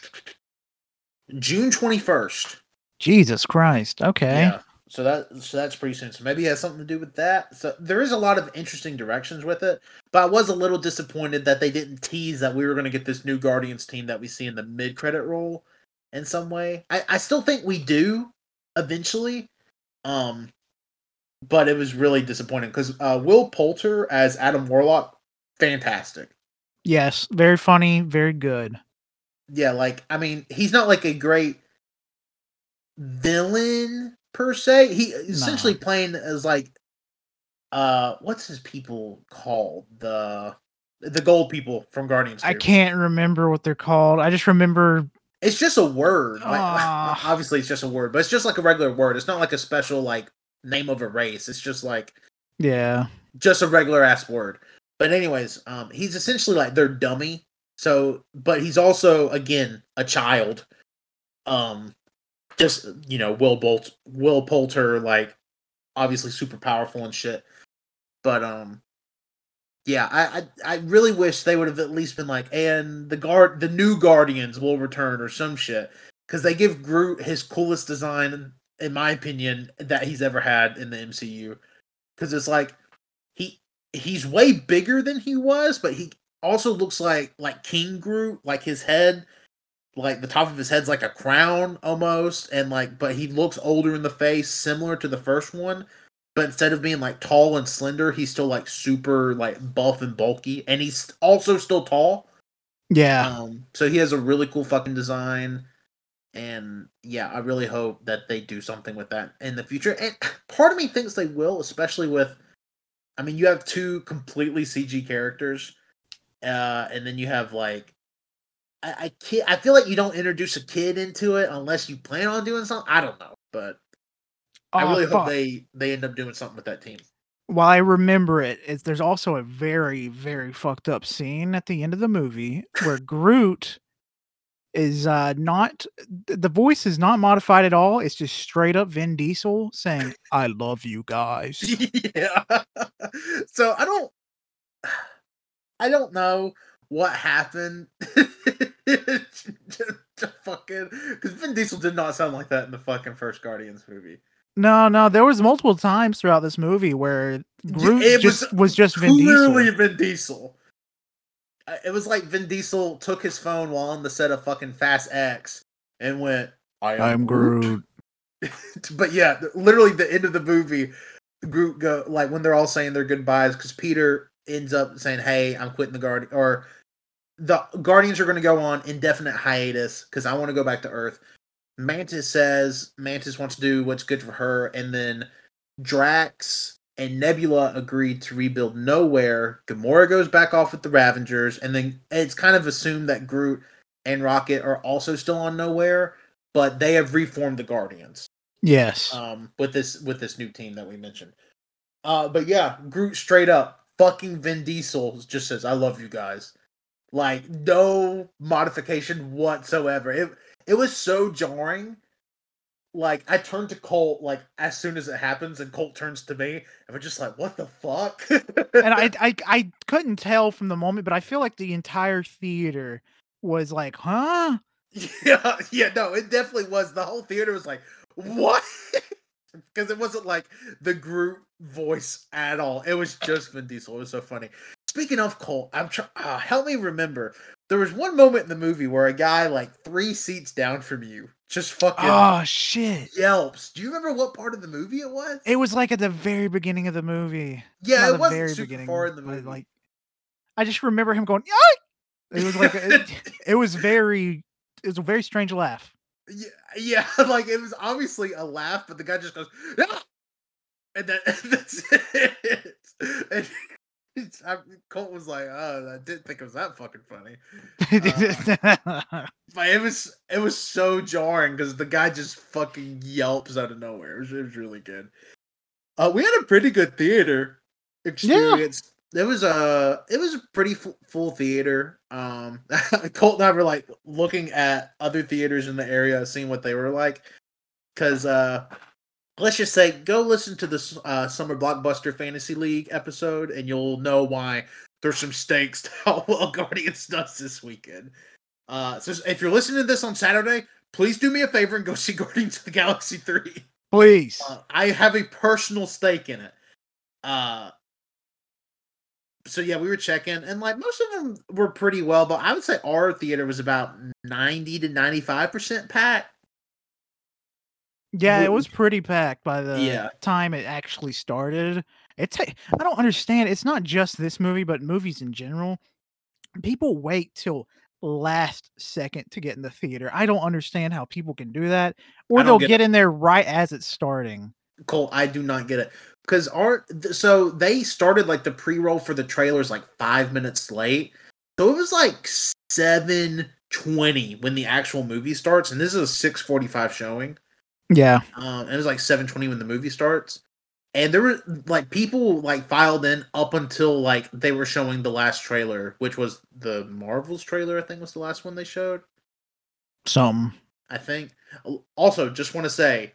June 21st. Jesus Christ. Okay. Yeah. So that so that's pretty soon. So maybe it has something to do with that. So there is a lot of interesting directions with it, but I was a little disappointed that they didn't tease that we were going to get this new Guardians team that we see in the mid credit roll in some way. I I still think we do eventually. Um but it was really disappointing cuz uh Will Poulter as Adam Warlock fantastic. Yes. Very funny. Very good. Yeah, like I mean, he's not like a great villain per se. He essentially playing as like uh what's his people called? The the gold people from Guardians. I can't remember what they're called. I just remember. It's just a word. Like, [laughs] obviously it's just a word, but it's just like a regular word. It's not like a special like name of a race. It's just like Yeah. just a regular ass word. But anyways, um, he's essentially like their dummy. So, but he's also again a child. Um, just you know, Will Bolt, Will Poulter, like obviously super powerful and shit. But um, yeah, I I, I really wish they would have at least been like, and the guard, the new Guardians will return or some shit, because they give Groot his coolest design, in my opinion, that he's ever had in the MCU. Because it's like he he's way bigger than he was, but he also looks like like King Groot, like his head, like the top of his head's like a crown almost, and like but he looks older in the face, similar to the first one. But instead of being like tall and slender, he's still like super like buff and bulky, and he's also still tall. Yeah. Um, so he has a really cool fucking design, and yeah, I really hope that they do something with that in the future. And [sighs] part of me thinks they will, especially with, I mean, you have two completely CG characters, uh, and then you have like, I I, can't, I feel like you don't introduce a kid into it unless you plan on doing something. I don't know, but I Oh, really hope they they end up doing something with that team. While I remember it, is there's also a very, very fucked up scene at the end of the movie where Groot is uh not the voice is not modified at all. It's just straight up Vin Diesel saying, I love you guys. [laughs] yeah. [laughs] so I don't [sighs] I don't know what happened. [laughs] to fucking because Vin Diesel did not sound like that in the fucking first Guardians movie. No, no, there was multiple times throughout this movie where Groot it was just was, just Vin Clearly Diesel. Vin Diesel. It was like Vin Diesel took his phone while on the set of fucking Fast X and went, "I am I'm Groot. [laughs] but yeah, literally the end of the movie, Groot go like when they're all saying their goodbyes because Peter ends up saying, "Hey, I'm quitting the guard," or the Guardians are going to go on indefinite hiatus because I want to go back to Earth. Mantis says Mantis wants to do what's good for her, and then Drax and Nebula agreed to rebuild Nowhere. Gamora goes back off with the Ravengers, and then it's kind of assumed that Groot and Rocket are also still on Nowhere, but they have reformed the Guardians Yes. um with this with this new team that we mentioned. Uh but yeah, Groot straight up fucking Vin Diesel just says I love you guys. Like no modification whatsoever. It it was so jarring. Like I turned to Colt like as soon as it happens and Colt turns to me and we're just like what the fuck? and I, [laughs] I I couldn't tell from the moment, but I feel like the entire theater was like, huh? Yeah, yeah, no, it definitely was. The whole theater was like, "What?" [laughs] Because it wasn't like the Groot voice at all. It was just Vin Diesel. It was so funny. Speaking of Colt, I'm trying. Uh, help me remember. There was one moment in the movie where a guy like three seats down from you just fucking Oh shit. yelps. Do you remember what part of the movie it was? It was like at the very beginning of the movie. yeah, Not it the wasn't very super beginning, far in the movie. Like, I just remember him going, "Yikes!" It was like it, [laughs] it was very, it was a very strange laugh. Yeah, yeah, [laughs] like it was obviously a laugh, but the guy just goes, "Ah!" and that, [laughs] that's it. And [laughs] Colt was like, "Oh, I didn't think it was that fucking funny," [laughs] but it was it was so jarring because the guy just fucking yelps out of nowhere. It was, it was really good. Uh, we had a pretty good theater experience. It was a it was a pretty full, full theater. Um, [laughs] Colt and I were like looking at other theaters in the area, seeing what they were like. Because uh, let's just say, go listen to this uh, summer blockbuster fantasy league episode, and you'll know why there's some stakes to how [laughs] well Guardians does this weekend. Uh, so if you're listening to this on Saturday, please do me a favor and go see [laughs] Guardians of the Galaxy three. Please. Uh, I have a personal stake in it. Uh, so yeah, we were checking, and like most of them were pretty well, but I would say our theater was about ninety to ninety five percent packed. Yeah, it was pretty packed by the Yeah. time it actually started. It's I don't understand. It's not just this movie, but movies in general. People wait till last second to get in the theater. I don't understand how people can do that, or they'll get get in there right as it's starting. Colt, I do not get it because our so they started like the pre roll for the trailers like five minutes late, so it was like seven twenty when the actual movie starts, and this is a six forty five showing. Yeah, um, and it was like seven twenty when the movie starts. And there were like people like filed in up until like they were showing the last trailer, which was the Marvels trailer. I think was the last one they showed. some. I think. Also, just want to say,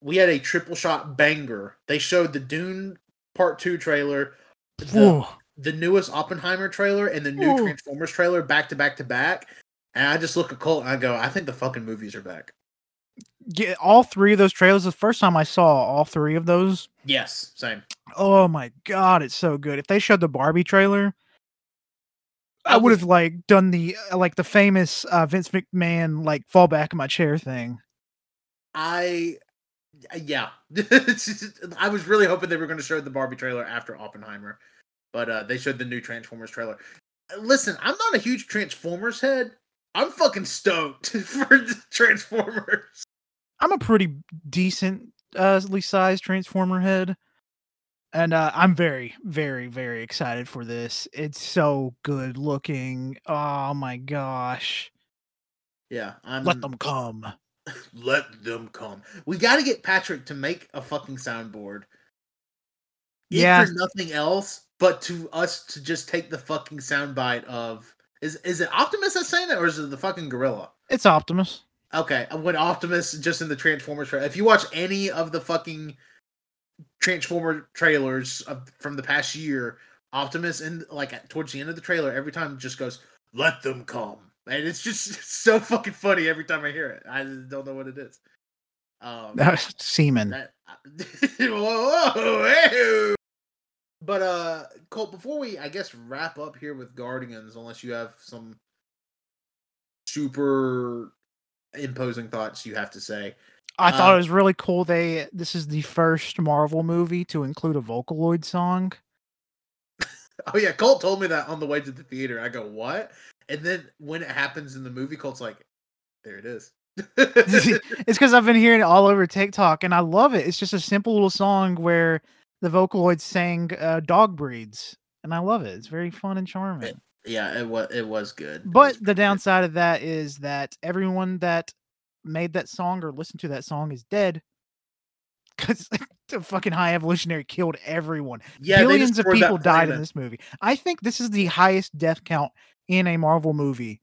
we had a triple shot banger. They showed the Dune Part Two trailer, the, the newest Oppenheimer trailer, and the new Ooh. Transformers trailer back to back to back. And I just look at Colt and I go, I think the fucking movies are back. Yeah, all three of those trailers. The first time I saw all three of those, Yes, same. oh my god, it's so good. If they showed the Barbie trailer, I, would have like done the uh, like the famous uh, Vince McMahon like fall back in my chair thing. I yeah. [laughs] I was really hoping they were going to show the Barbie trailer after Oppenheimer, but uh they showed the new Transformers trailer. Uh, Listen, I'm not a huge Transformers head. I'm fucking stoked [laughs] for Transformers. I'm a pretty decent uh sized transformer head. And uh, I'm very, very, very excited for this. It's so good looking. Oh my gosh. Yeah, I'm Let them come. [laughs] let them come. We got to get Patrick to make a fucking soundboard. If Yeah. for nothing else, but to us to just take the fucking soundbite of is is it Optimus that's saying that, or is it the fucking gorilla? It's Optimus. Okay, uh, when Optimus just in the Transformers trailer. If you watch any of the fucking Transformer trailers of, from the past year, Optimus in like at, towards the end of the trailer, every time just goes, "Let them come," and it's just [laughs] so fucking funny every time I hear it. I don't know what it is. Um, Seaman. that, [laughs] whoa, whoa. But uh, Colt, before we, I guess, wrap up here with Guardians, unless you have some super imposing thoughts you have to say. I thought um, it was really cool. They this is the first Marvel movie to include a Vocaloid song. [laughs] Oh yeah, Colt told me that on the way to the theater. I go, what? And then when it happens in the movie, Colt's like, there it is. [laughs] it's because I've been hearing it all over TikTok, and I love it. It's just a simple little song where the Vocaloids sang uh, dog breeds, and I love it. It's very fun and charming. Yeah, it was it was good. It was But the pretty good. downside of that is that everyone that made that song or listened to that song is dead. Because [laughs] the fucking high evolutionary killed everyone. yeah, Billions of people died in this movie. I think this is the highest death count in a Marvel movie,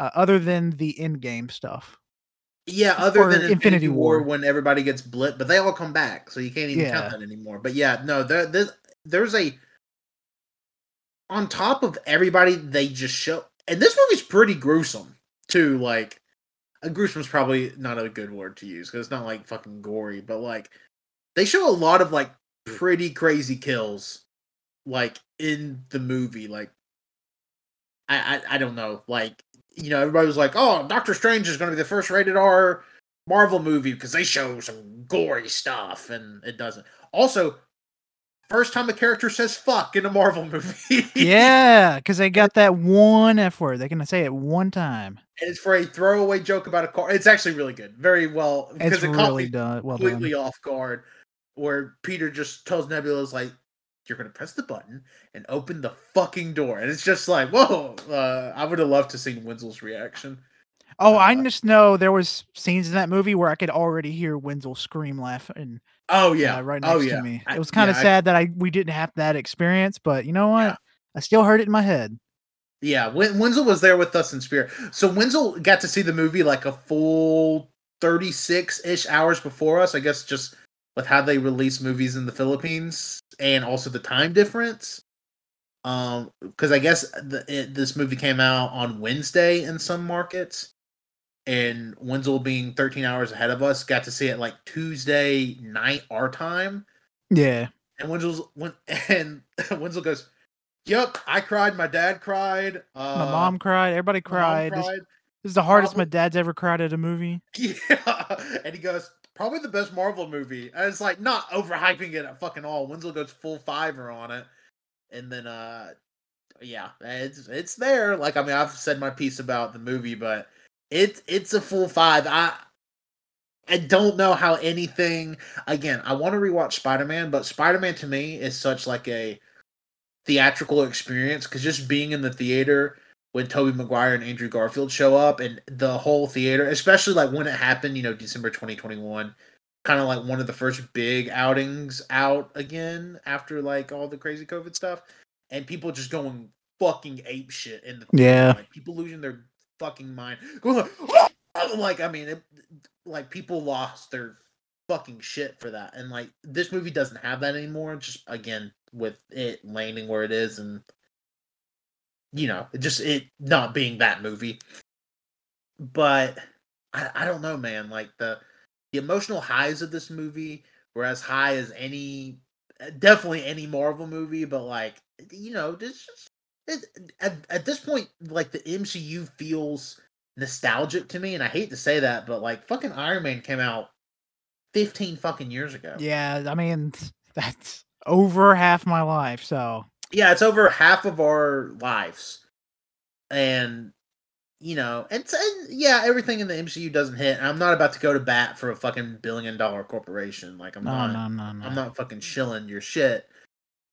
uh, other than the Endgame stuff. Yeah, other or than Infinity, Infinity War, War. when everybody gets blipped, but they all come back, so you can't even Yeah. count that anymore. But yeah, no, there, there's there's a on top of everybody they just show, and this movie's pretty gruesome too. Like, uh, gruesome's probably not a good word to use because it's not like fucking gory, but like they show a lot of like pretty crazy kills, like in the movie. Like, I I, I don't know, like you know, everybody was like, "Oh, Doctor Strange is going to be the first rated R Marvel movie because they show some gory stuff," and it doesn't. Also, first time a character says "fuck" in a Marvel movie. [laughs] yeah, because they got that one F word. They can say it one time. and it's for a throwaway joke about a car. It's actually really good, very well It's because it really done. Well completely done. off guard. Where Peter just tells Nebula's like, "You're going to press the button and open the fucking door," and it's just like, "Whoa!" Uh, I would have loved to see Wenzel's reaction. Oh, I uh, just know there was scenes in that movie where I could already hear Wenzel scream, laugh, and Oh yeah, uh, right next oh yeah. to me. It was kind of yeah, I- sad that I we didn't have that experience, but you know what? Yeah. I still heard it in my head. Yeah, Wen- Wenzel was there with us in spirit. So Wenzel got to see the movie like a full 36 ish hours before us, I guess, just with how they release movies in the Philippines and also the time difference. Um, because I guess the, it, this movie came out on Wednesday in some markets, and Wenzel being 13 hours ahead of us got to see it like Tuesday night our time. Yeah. And Wenzel's when [laughs] and [laughs] Wenzel goes, "Yep, I cried. My dad cried. Uh, My mom cried. Everybody mom cried. This, this is the hardest my dad's ever cried at a movie. [laughs] Yeah, and he goes, "Probably the best Marvel movie." And it's like not overhyping it at fucking all. Wenzel goes full fiver on it, and then uh, yeah, it's it's there. Like I mean, I've said my piece about the movie, but it's it's a full five. I I don't know how anything. Again, I want to rewatch Spider Man, but Spider Man to me is such like a theatrical experience because just being in the theater when Tobey Maguire and Andrew Garfield show up and the whole theater, especially like when it happened, you know, December 2021, kind of like one of the first big outings out again after like all the crazy COVID stuff, and people just going fucking ape shit in the theater, Yeah. like people losing their fucking mind, [laughs] like, I mean, it, like people lost their fucking shit for that, and like this movie doesn't have that anymore. Just again with it landing where it is and you know, just it not being that movie. But I, I don't know, man. Like the the emotional highs of this movie were as high as any, definitely any Marvel movie. But like you know, this just at at this point, like the MCU feels nostalgic to me, and I hate to say that, but like fucking Iron Man came out fifteen fucking years ago. Yeah, I mean [laughs] that's over half my life. So yeah, it's over half of our lives, and you know, and, and yeah, everything in the MCU doesn't hit. I'm not about to go to bat for a fucking billion dollar corporation. Like I'm no, not, no, no, no. I'm not fucking shilling your shit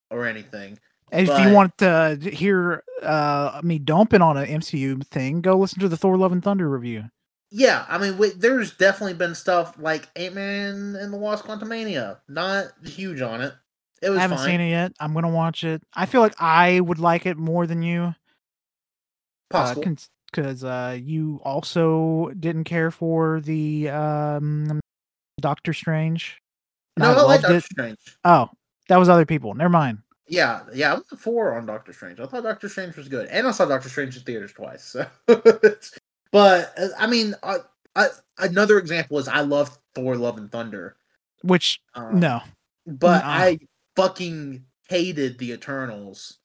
or anything. If but- you want to hear uh, me dumping on an MCU thing, go listen to the Thor: Love and Thunder review. yeah, I mean, there's definitely been stuff like Ant Man and the Wasp: Quantumania. Not huge on it. It was I haven't fine. seen it yet. I'm gonna watch it. I feel like I would like it more than you. Possible. because uh, you also didn't care for the um, Doctor Strange. no, I, like Doctor it. Strange. Oh, that was other people. Never mind. Yeah, yeah, I'm a four on Doctor Strange. I thought Doctor Strange was good, and I saw Doctor Strange in theaters twice. So, [laughs] but uh, I mean, I, I, another example is I love Thor: Love and Thunder. Which Um, no, but Nuh-uh. I fucking hated the Eternals.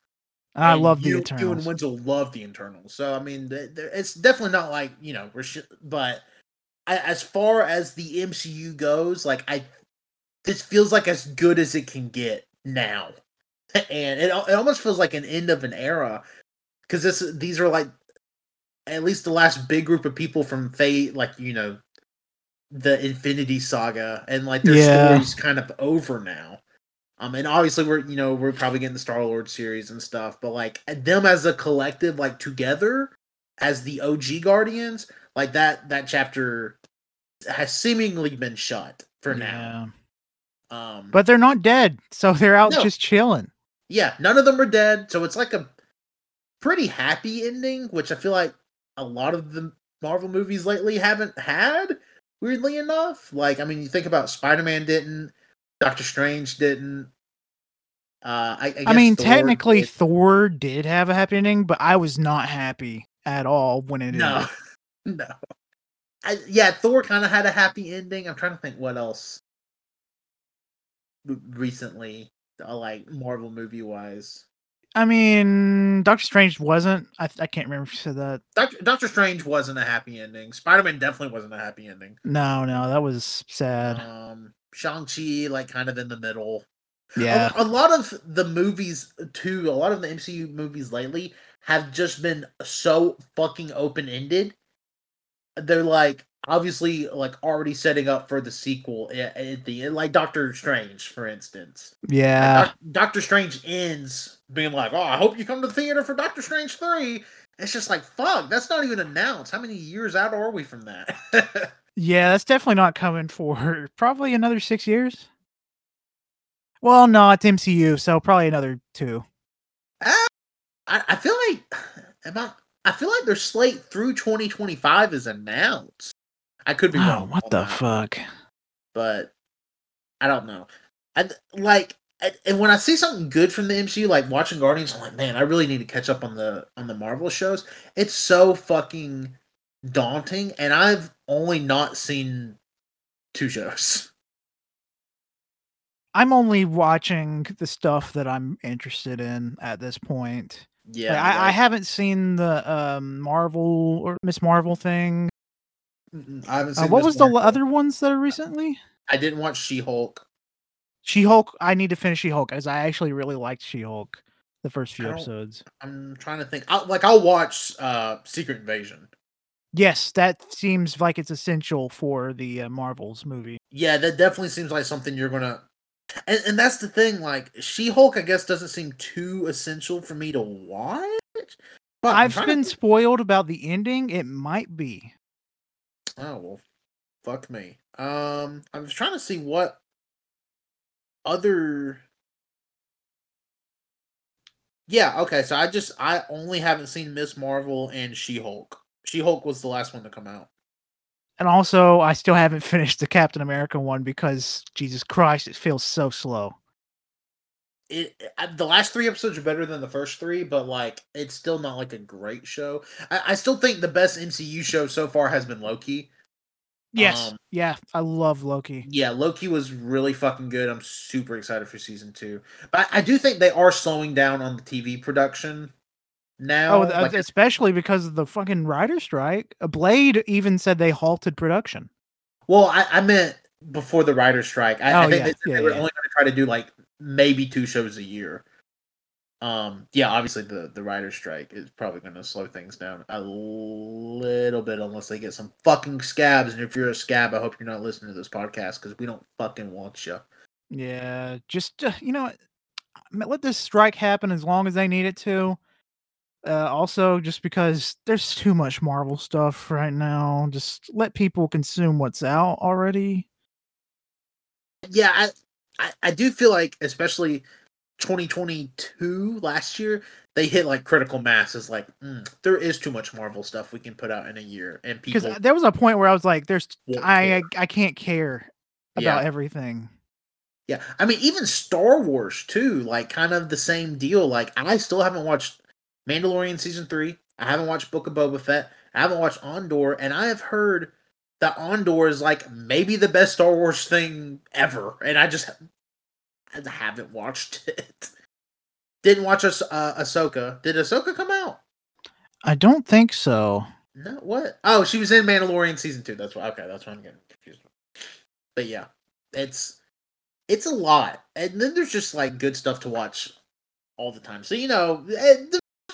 I and love the you, You Eternals. and Wenzel love the Eternals. So I mean, it's definitely not like you know we're. But I, as far as the MCU goes, like I, this feels like as good as it can get now, [laughs] and it it almost feels like an end of an era because this these are like at least the last big group of people from Fate, like you know, the Infinity Saga, and like their Yeah. story's kind of over now. Um, and obviously we're you know we're probably getting the Star Lord series and stuff, but like them as a collective, like together as the OG Guardians, like that that chapter has seemingly been shut for now. Um, But they're not dead, so they're out No. just chilling. Yeah, none of them are dead, so it's like a pretty happy ending, which I feel like a lot of the Marvel movies lately haven't had. Weirdly enough, like I mean, you think about Spider Man didn't, Doctor Strange didn't. Uh, I, I, I, mean, Thor technically, did. Thor did have a happy ending, but I was not happy at all when it no, ended. [laughs] no. I, yeah, Thor kind of had a happy ending. I'm trying to think what else recently, like Marvel movie wise. I mean, Doctor Strange wasn't. I, I can't remember if you said that. Doctor Doctor Strange wasn't a happy ending. Spider Man definitely wasn't a happy ending. No, no, that was sad. Um, Shang Chi, like kind of in the middle. A- yeah. A, lot of the movies too. A lot of the MCU movies lately have just been so fucking open ended. They're like obviously like already setting up for the sequel at, the end, like Doctor Strange, for instance. Yeah. Doc- Doctor Strange ends being like, "Oh, I hope you come to the theater for Doctor Strange 3. It's just like, fuck, that's not even announced. How many years out are we from that? [laughs] Yeah, that's definitely not coming for [laughs] probably another six years. Well, no, it's MCU, so probably another two. Ah, I, I feel like [sighs] about I feel like their slate through 2025 is announced. I could be Oh, wrong. what the fuck? But I don't know. I like and when I see something good from the MCU, like watching Guardians, I'm like, man, I really need to catch up on the on the Marvel shows. It's so fucking daunting, and I've only not seen two shows. I'm only watching the stuff that I'm interested in at this point. Yeah, Like, I, I haven't seen the um, Marvel or Miss Marvel thing. I haven't Uh, what Miss was the other ones that are recently? I didn't watch She Hulk. She Hulk. I need to finish She Hulk, as I actually really liked She Hulk the first few episodes. I'm trying to think. I'll, like I'll watch uh Secret Invasion. Yes, that seems like it's essential for the uh, Marvels movie. Yeah, that definitely seems like something you're gonna. And, and that's the thing. Like She Hulk, I guess doesn't seem too essential for me to watch. But I've trying to been spoiled about the ending. It might be. Oh well, fuck me. Um, I was trying to see what other. Yeah. Okay. So I just I only haven't seen Miss Marvel and She Hulk. She Hulk was the last one to come out. And also, I still haven't [laughs] finished the Captain America one because Jesus Christ, it feels so slow. it the last three episodes are better than the first three, but like it's still not like a great show. I, I still think the best MCU show so far has been Loki. Yes, Um, yeah, I love Loki. Yeah, Loki was really fucking good. I'm super excited for season two, but I, I do think they are slowing down on the TV production now. Oh, like, especially because of the fucking writer strike. Uh, Blade even said they halted production. well, I, I meant before the writer's strike. I, I Oh, think yeah, they, yeah, they were yeah. only going to try to do like maybe two shows a year. Um, yeah, obviously the the writer's strike is probably going to slow things down a little bit unless they get some fucking scabs. And if you're a scab, I hope you're not listening to this podcast because we don't fucking want you. Yeah, just uh, you know, let this strike happen as long as they need it to. Uh, also, just because there's too much Marvel stuff right now, just let people consume what's out already. Yeah, I, I, I do feel like, especially 2022 last year, they hit like critical mass. Is like mm, there is too much Marvel stuff we can put out in a year, and Because people. there was a point where I was like, "There's, I. I, I can't care Yeah. about everything." Yeah, I mean, even Star Wars too, like kind of the same deal. Like, I still haven't watched Mandalorian season three. I haven't watched Book of Boba Fett. I haven't watched Andor, and I have heard that Andor is like maybe the best Star Wars thing ever, and I just I haven't watched [laughs] it. Didn't watch Ahs- uh, Ahsoka. Did Ahsoka come out? I don't think so. No, what? Oh, she was in Mandalorian season two. That's why. Okay, that's why I'm getting confused. But yeah, it's it's a lot, and then there's just like good stuff to watch all the time. So you know, eh,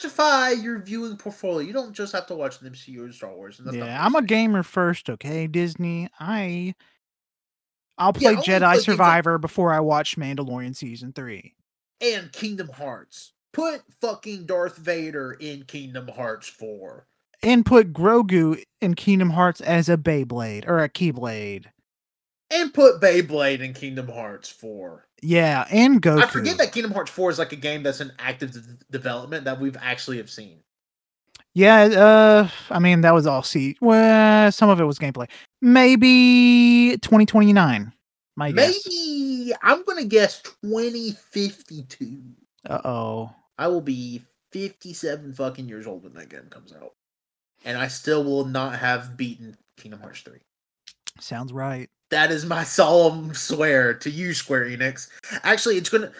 diversify your viewing portfolio. You don't just have to watch the MCU or Star Wars. And Yeah, I'm a gamer first, okay? Disney. I I'll play only Jedi play games like- Survivor before I watch Mandalorian season 3. and Kingdom Hearts. Put fucking Darth Vader in Kingdom Hearts four. And put Grogu in Kingdom Hearts as a Beyblade or a Keyblade. And put Beyblade in Kingdom Hearts 4. Yeah, and Goku. I forget that Kingdom Hearts 4 is like a game that's in active d- development that we've actually have seen. Yeah, uh I mean that was all C. Well, some of it was gameplay. Maybe 2029. My guess. Maybe I'm gonna guess 2052. Uh-oh. I will be 57 fucking years old when that game comes out. And I still will not have beaten Kingdom Hearts 3. Sounds right. That is my solemn swear to you, Square Enix. Actually, it's gonna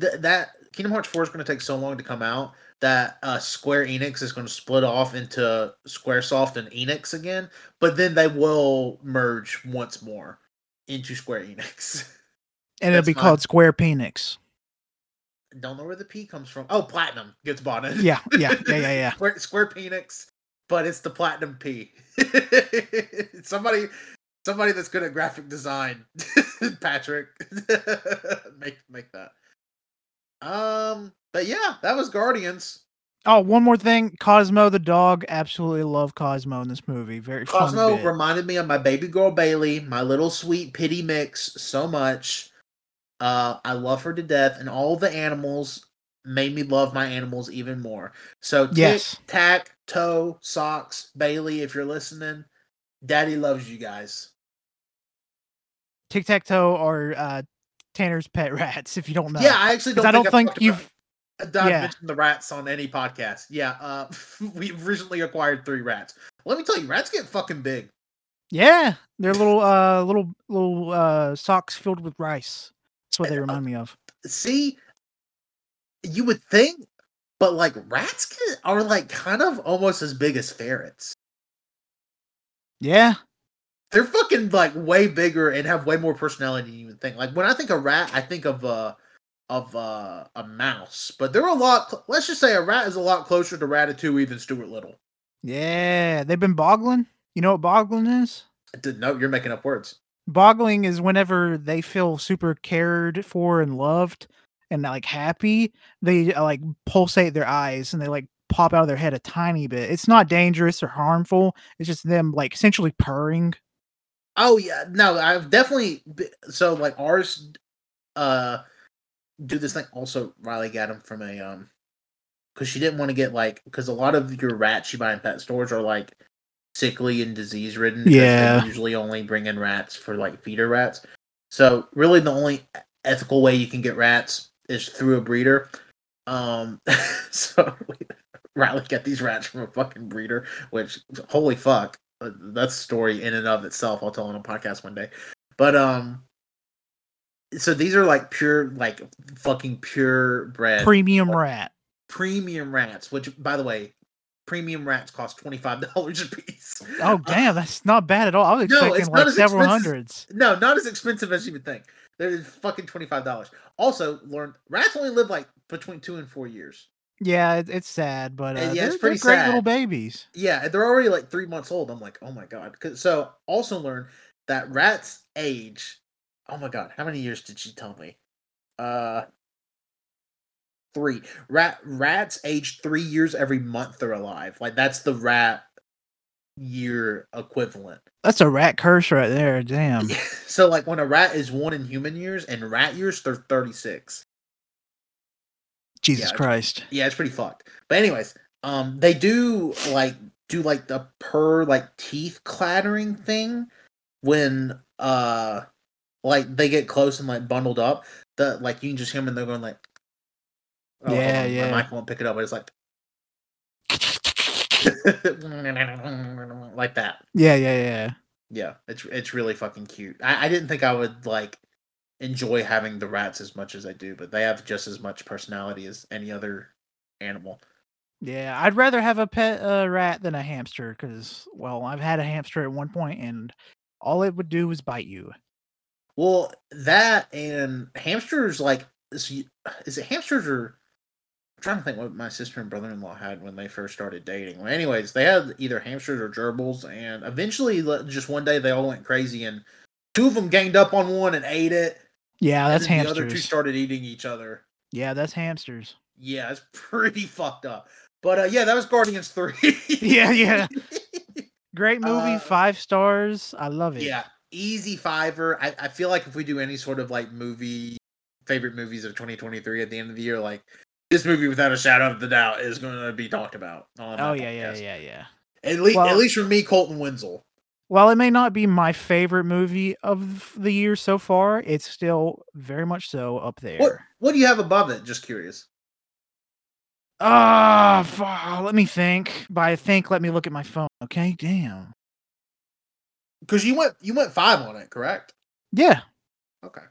th- that Kingdom Hearts 4 is gonna take so long to come out that uh, Square Enix is gonna split off into SquareSoft and Enix again, but then they will merge once more into Square Enix. [laughs] And it'll be fine. called Square Penix. Don't know where the P comes from. Oh, Platinum gets bought in. Yeah, yeah, yeah, yeah, yeah. [laughs] Square, Square Penix, but it's the Platinum P. [laughs] somebody, somebody that's good at graphic design, [laughs] Patrick, [laughs] make make that. Um, but yeah, that was Guardians. Oh, one more thing. Cosmo the dog. Absolutely love Cosmo in this movie. Very. Cosmo bit. reminded me of my baby girl Bailey, my little sweet pity mix, so much. Uh, I love her to death, and all the animals made me love my animals even more. So, tic, Yes. tac, toe, socks, Bailey, if you're listening, Daddy loves you guys. Tic Tac Toe or uh, Tanner's pet rats. [laughs] If you don't know. Yeah, I actually don't. I don't I've think you've. about- yeah. mentioned the rats on any podcast. Yeah, uh, [laughs] we've recently acquired three rats. Let me tell you, rats get fucking big. Yeah, they're little, uh, little, little uh, socks filled with rice. That's what they Uh, remind me of. see you would think but like rats can, are like kind of almost as big as ferrets Yeah, they're fucking like way bigger and have way more personality than you would think like when i think of a rat i think of uh of uh a mouse but they're a lot cl- let's just say a rat is a lot closer to ratatouille than stuart little yeah. They've been boggling. You know what boggling is? I didn't know you're making up words Boggling is whenever they feel super cared for and loved and like happy, they uh, like pulsate their eyes and they like pop out of their head a tiny bit. It's not dangerous or harmful. It's just them like essentially purring. Oh yeah, no, I've definitely so like ours uh do this thing also Riley got them from a um because she didn't want to get like because a lot of your rats you buy in pet stores are like sickly and disease ridden. Yeah. usually only bring in rats for like feeder rats. So really, the only ethical way you can get rats is through a breeder. Um, [laughs] so [laughs] Riley got these rats from a fucking breeder, which holy fuck, uh, that's a story in and of itself. I'll tell on a podcast one day. But um, so these are like pure, like fucking pure bred Premium rat. premium rats. Which, by the way, premium rats cost twenty five [laughs] dollars a piece. Oh [laughs] damn, that's not bad at all. I was No, expecting like several expensive- hundreds. No, not as expensive as you would think. They're fucking twenty five dollars. Also, learn rats only live like between two and four years. Yeah, it, it's sad, but uh, Uh, yeah, they're, it's pretty great little babies. Yeah, they're already like three months old. I'm like, oh my god. so also learn that rats age. Oh my god, how many years did she tell me? Uh, three. Rat rats age three years every month they're alive. Like that's the rat year equivalent. That's a rat curse right there. Damn. [laughs] so like when a rat is one in human years and rat years, they're 36. Jesus Yeah, Christ. Yeah, it's pretty fucked. But anyways, um, they do like do like the purr like teeth clattering thing when uh like they get close and like bundled up. The like you can just hear them and they're going like oh, Yeah, yeah. My mic won't pick it up, but it's like [laughs] like that. Yeah, yeah, yeah. Yeah, it's it's really fucking cute. I, I didn't think I would like enjoy having the rats as much as I do, but they have just as much personality as any other animal. Yeah, I'd rather have a pet uh, rat than a hamster because, well, I've had a hamster at one point and all it would do was bite you. Well, that and hamsters like is, is it hamsters or I'm trying to think what my sister and brother in law had when they first started dating. Well, anyways, they had either hamsters or gerbils, and eventually, just one day, they all went crazy, and two of them ganged up on one and ate it. Yeah, that's then The other two started eating each other. Yeah, that's hamsters. Yeah, it's pretty fucked up. But uh, yeah, that was Guardians Three. [laughs] Yeah, yeah. [laughs] Great movie, Uh, five stars. I love it. Yeah, easy fiver. I, I feel like if we do any sort of like movie favorite movies of 2023 at the end of the year, like this movie without a shadow of the doubt is going to be talked about. Oh yeah, yeah, podcast. yeah, yeah. At least, Well- at least for me, Colton Winslow. While it may not be my favorite movie of the year so far, it's still very much so up there. What What do you have above it? Just curious. Ah, fu- let me think. By think, let me look at my phone. Okay, damn. Because you went you went five on it, correct? Yeah, Okay.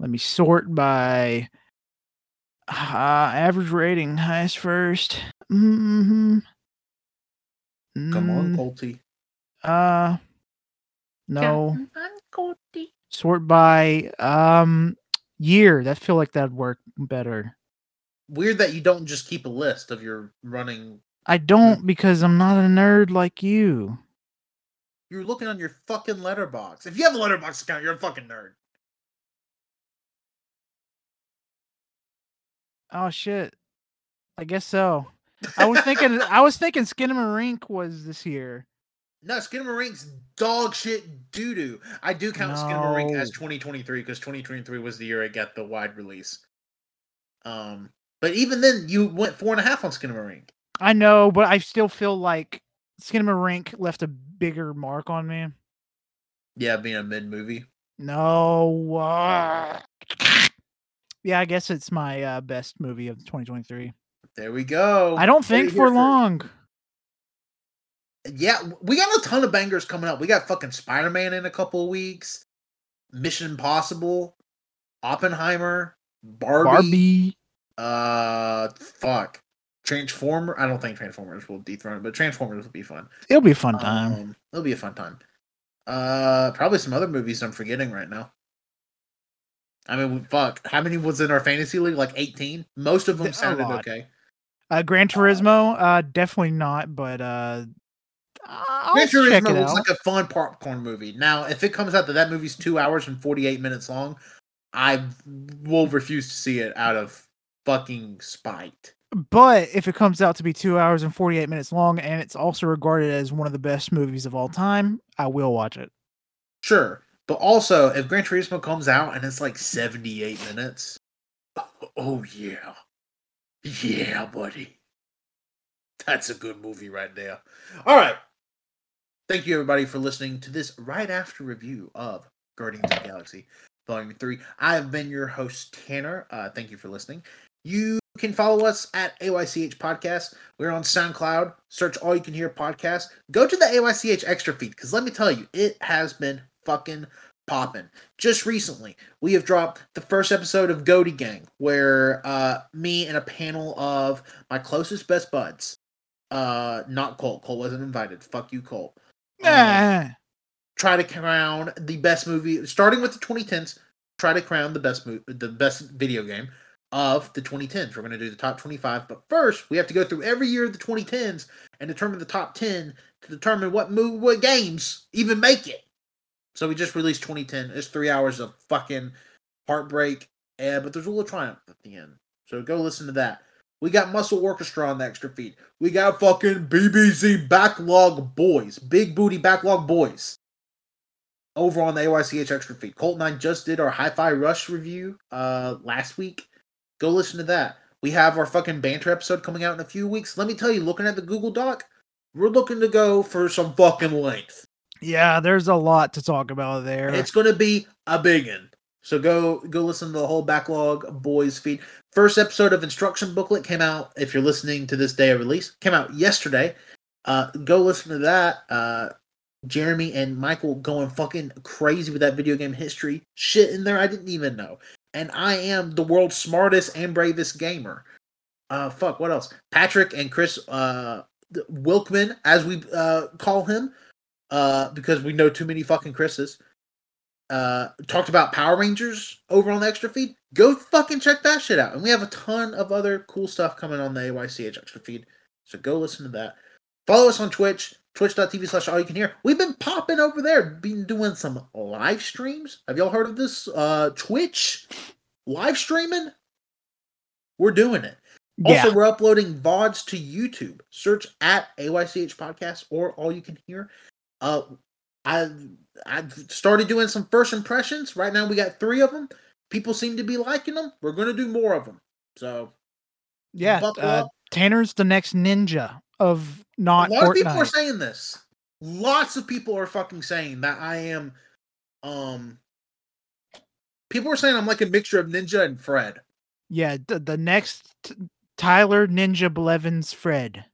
let me sort by uh, average rating, highest first. Mm-hmm. Come on, Mm, Colty. Uh, no. Sort by um year. That feel like that'd work better. Weird that you don't just keep a list of your running. I don't because I'm not a nerd like you. You're looking on your fucking Letterboxd. If you have a Letterboxd account, you're a fucking nerd. Oh shit. I guess so. I was thinking I was thinking Skinamarink was this year. No, Skinamarink dog shit doo doo. I do count Skinamarink as 2023 because 2023 was the year it got the wide release. Um, but even then, you went four and a half on Skinamarink. I know, but I still feel like Skinamarink left a bigger mark on me. Yeah, being a mid movie. No. uh, yeah, I guess it's my uh, best movie of 2023. There we go. I don't think for long. Yeah, we got a ton of bangers coming up. We got fucking Spider Man in a couple of weeks, Mission Impossible, Oppenheimer, Barbie, Barbie. uh, fuck, Transformer. I don't think Transformers will dethrone it, but Transformers will be fun. It'll be a fun time. Um, it'll be a fun time. Uh, probably some other movies I'm forgetting right now. I mean, fuck, how many was in our fantasy league? Like 18. Most of them sounded okay. Uh, Gran Turismo, uh, definitely not, but uh, I'll Gran check Turismo it like a fun popcorn movie. Now, if it comes out that that movie's two hours and 48 minutes long, I will refuse to see it out of fucking spite. But if it comes out to be two hours and 48 minutes long and it's also regarded as one of the best movies of all time, I will watch it. Sure. But also, if Gran Turismo comes out and it's like 78 minutes, oh, oh yeah. Yeah, buddy. That's a good movie right there. All right. Thank you, everybody, for listening to this right after review of Guardians of the Galaxy Volume 3. I have been your host, Tanner. Uh, thank you for listening. You can follow us at AYCH Podcast. We're on SoundCloud. Search All You Can Hear Podcast. Go to the AYCH Extra feed because let me tell you, it has been fucking popping. Just recently, we have dropped the first episode of Goaty Gang, where uh, me and a panel of my closest best buds, uh, not Colt, Colt wasn't invited. Fuck you, Colt. Um, Ah, try to crown the best movie, starting with the 2010s. Try to crown the best movie, the best video game of the 2010s. We're going to do the top 25, but first we have to go through every year of the 2010s and determine the top 10 to determine what move, what games even make it. So we just released 2010. It's three hours of fucking heartbreak, eh, but there's a little triumph at the end. So go listen to that. We got Muscle Orchestra on the extra feed. We got fucking BBC Backlog Boyz, Big Booty Backlog Boyz, over on the AYCH extra feed. Colt and I just did our Hi-Fi Rush review uh last week. Go listen to that. We have our fucking banter episode coming out in a few weeks. Let me tell you, looking at the Google Doc, we're looking to go for some fucking length. Yeah, there's a lot to talk about there. It's going to be a big one. So go go listen to the whole Backlog Boyz feed. First episode of instruction booklet came out. If you're listening to this day of release, came out yesterday. Uh, go listen to that. Uh, Jeremy and Michael going fucking crazy with that video game history shit in there. I didn't even know. And I am the world's smartest and bravest gamer. Uh, fuck. What else? Patrick and Chris uh, Wilkman, as we uh, call him, uh, because we know too many fucking Chris's uh talked about Power Rangers over on the extra feed, go fucking check that shit out. And we have a ton of other cool stuff coming on the AYCH extra feed. So go listen to that. Follow us on Twitch, twitch.tv slash all you can hear. We've been popping over there, been doing some live streams. Have y'all heard of this? Uh Twitch live streaming? We're doing it. Also, we're uploading VODs to YouTube. Search at AYCH Podcast or All You Can Hear. Uh, I I've started doing some first impressions. Right now, we got three of them. People seem to be liking them. We're going to do more of them. So, yeah, uh, Tanner's the next ninja of not. A lot Fortnite. of people are saying this. Lots of people are fucking saying that I am. Um, people are saying I'm like a mixture of Ninja and Fred. Yeah, the, the next t- Tyler Ninja Blevins Fred.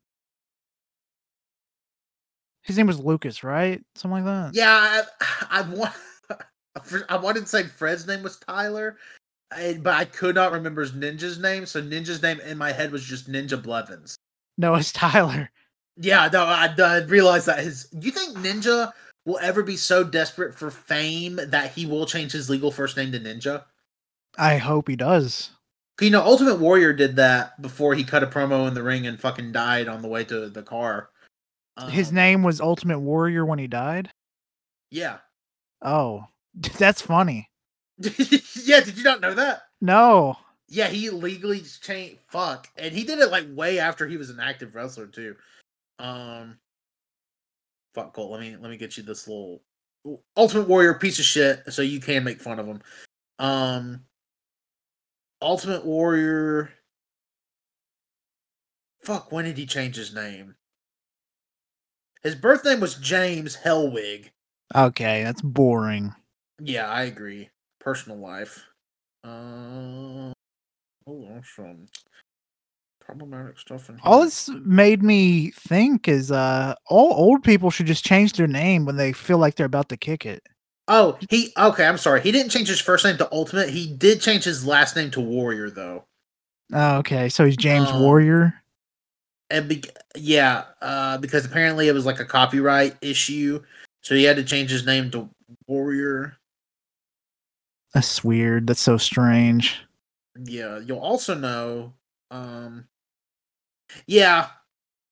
His name was Lucas, right? Something like that. Yeah, I, [sighs] I want. [laughs] I wanted to say Fred's name was Tyler, but I could not remember his ninja's name. So ninja's name in my head was just Ninja Blevins. No, [laughs] it's Tyler. Yeah, no, I, I realized that his. You think Ninja will ever be so desperate for fame that he will change his legal first name to Ninja? I hope he does. You know, Ultimate Warrior did that before he cut a promo in the ring and fucking died on the way to the car. His Um, name was Ultimate Warrior when he died. Yeah. Oh, [laughs] that's funny. [laughs] yeah, did you not know that? No, Yeah, he legally changed. Fuck, and he did it like way after he was an active wrestler too. Um, fuck, Colt. Let me let me get you this little Ultimate Warrior piece of shit, so you can make fun of him. Um, Ultimate Warrior. Fuck, when did he change his name? His birth name was James Hellwig. okay, that's boring. Yeah, I agree. Personal life. Uh, oh, there's some problematic stuff in here. All this made me think is uh all old people should just change their name when they feel like they're about to kick it. Oh, he okay. I'm sorry. He didn't change his first name to Ultimate. He did change his last name to Warrior, though. Oh, okay, so he's James Uh, Warrior. And be- yeah, uh, because apparently it was like a copyright issue, so he had to change his name to Warrior. That's weird. That's so strange. Yeah, you'll also know. Um, yeah,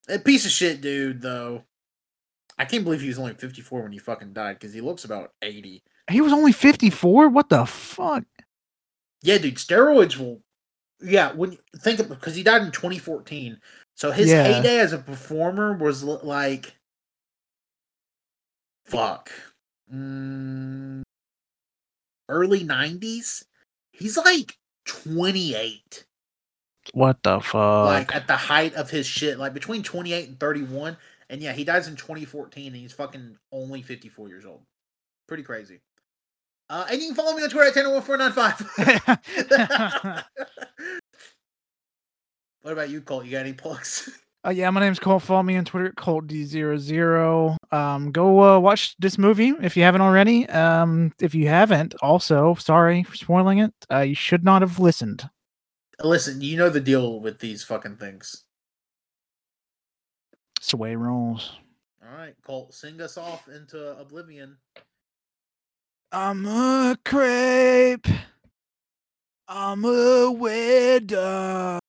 a piece of shit, dude. Though, I can't believe he was only 54 when he fucking died because he looks about 80. He was only 54? What the fuck? Yeah, dude, steroids will. Yeah, when you think of because he died in 2014, so his Yeah. heyday as a performer was like, fuck, mm, early 90s. He's like 28, What the fuck? like at the height of his shit, like between 28 and 31. And yeah, he dies in 2014, and he's fucking only 54 years old. Pretty crazy. Uh, and you can follow me on Twitter at 101495. [laughs] [laughs] what about you, Colt? You got any plugs? [laughs] Uh, yeah, my name's Colt. Follow me on Twitter, at ColtD00. Um, go uh, watch this movie if you haven't already. Um, if you haven't, also, sorry for spoiling it. Uh, you should not have listened. Listen, you know the deal with these fucking things. It's the way it rolls. All right, Colt, sing us off into oblivion. I'm a crepe. I'm a weirdo.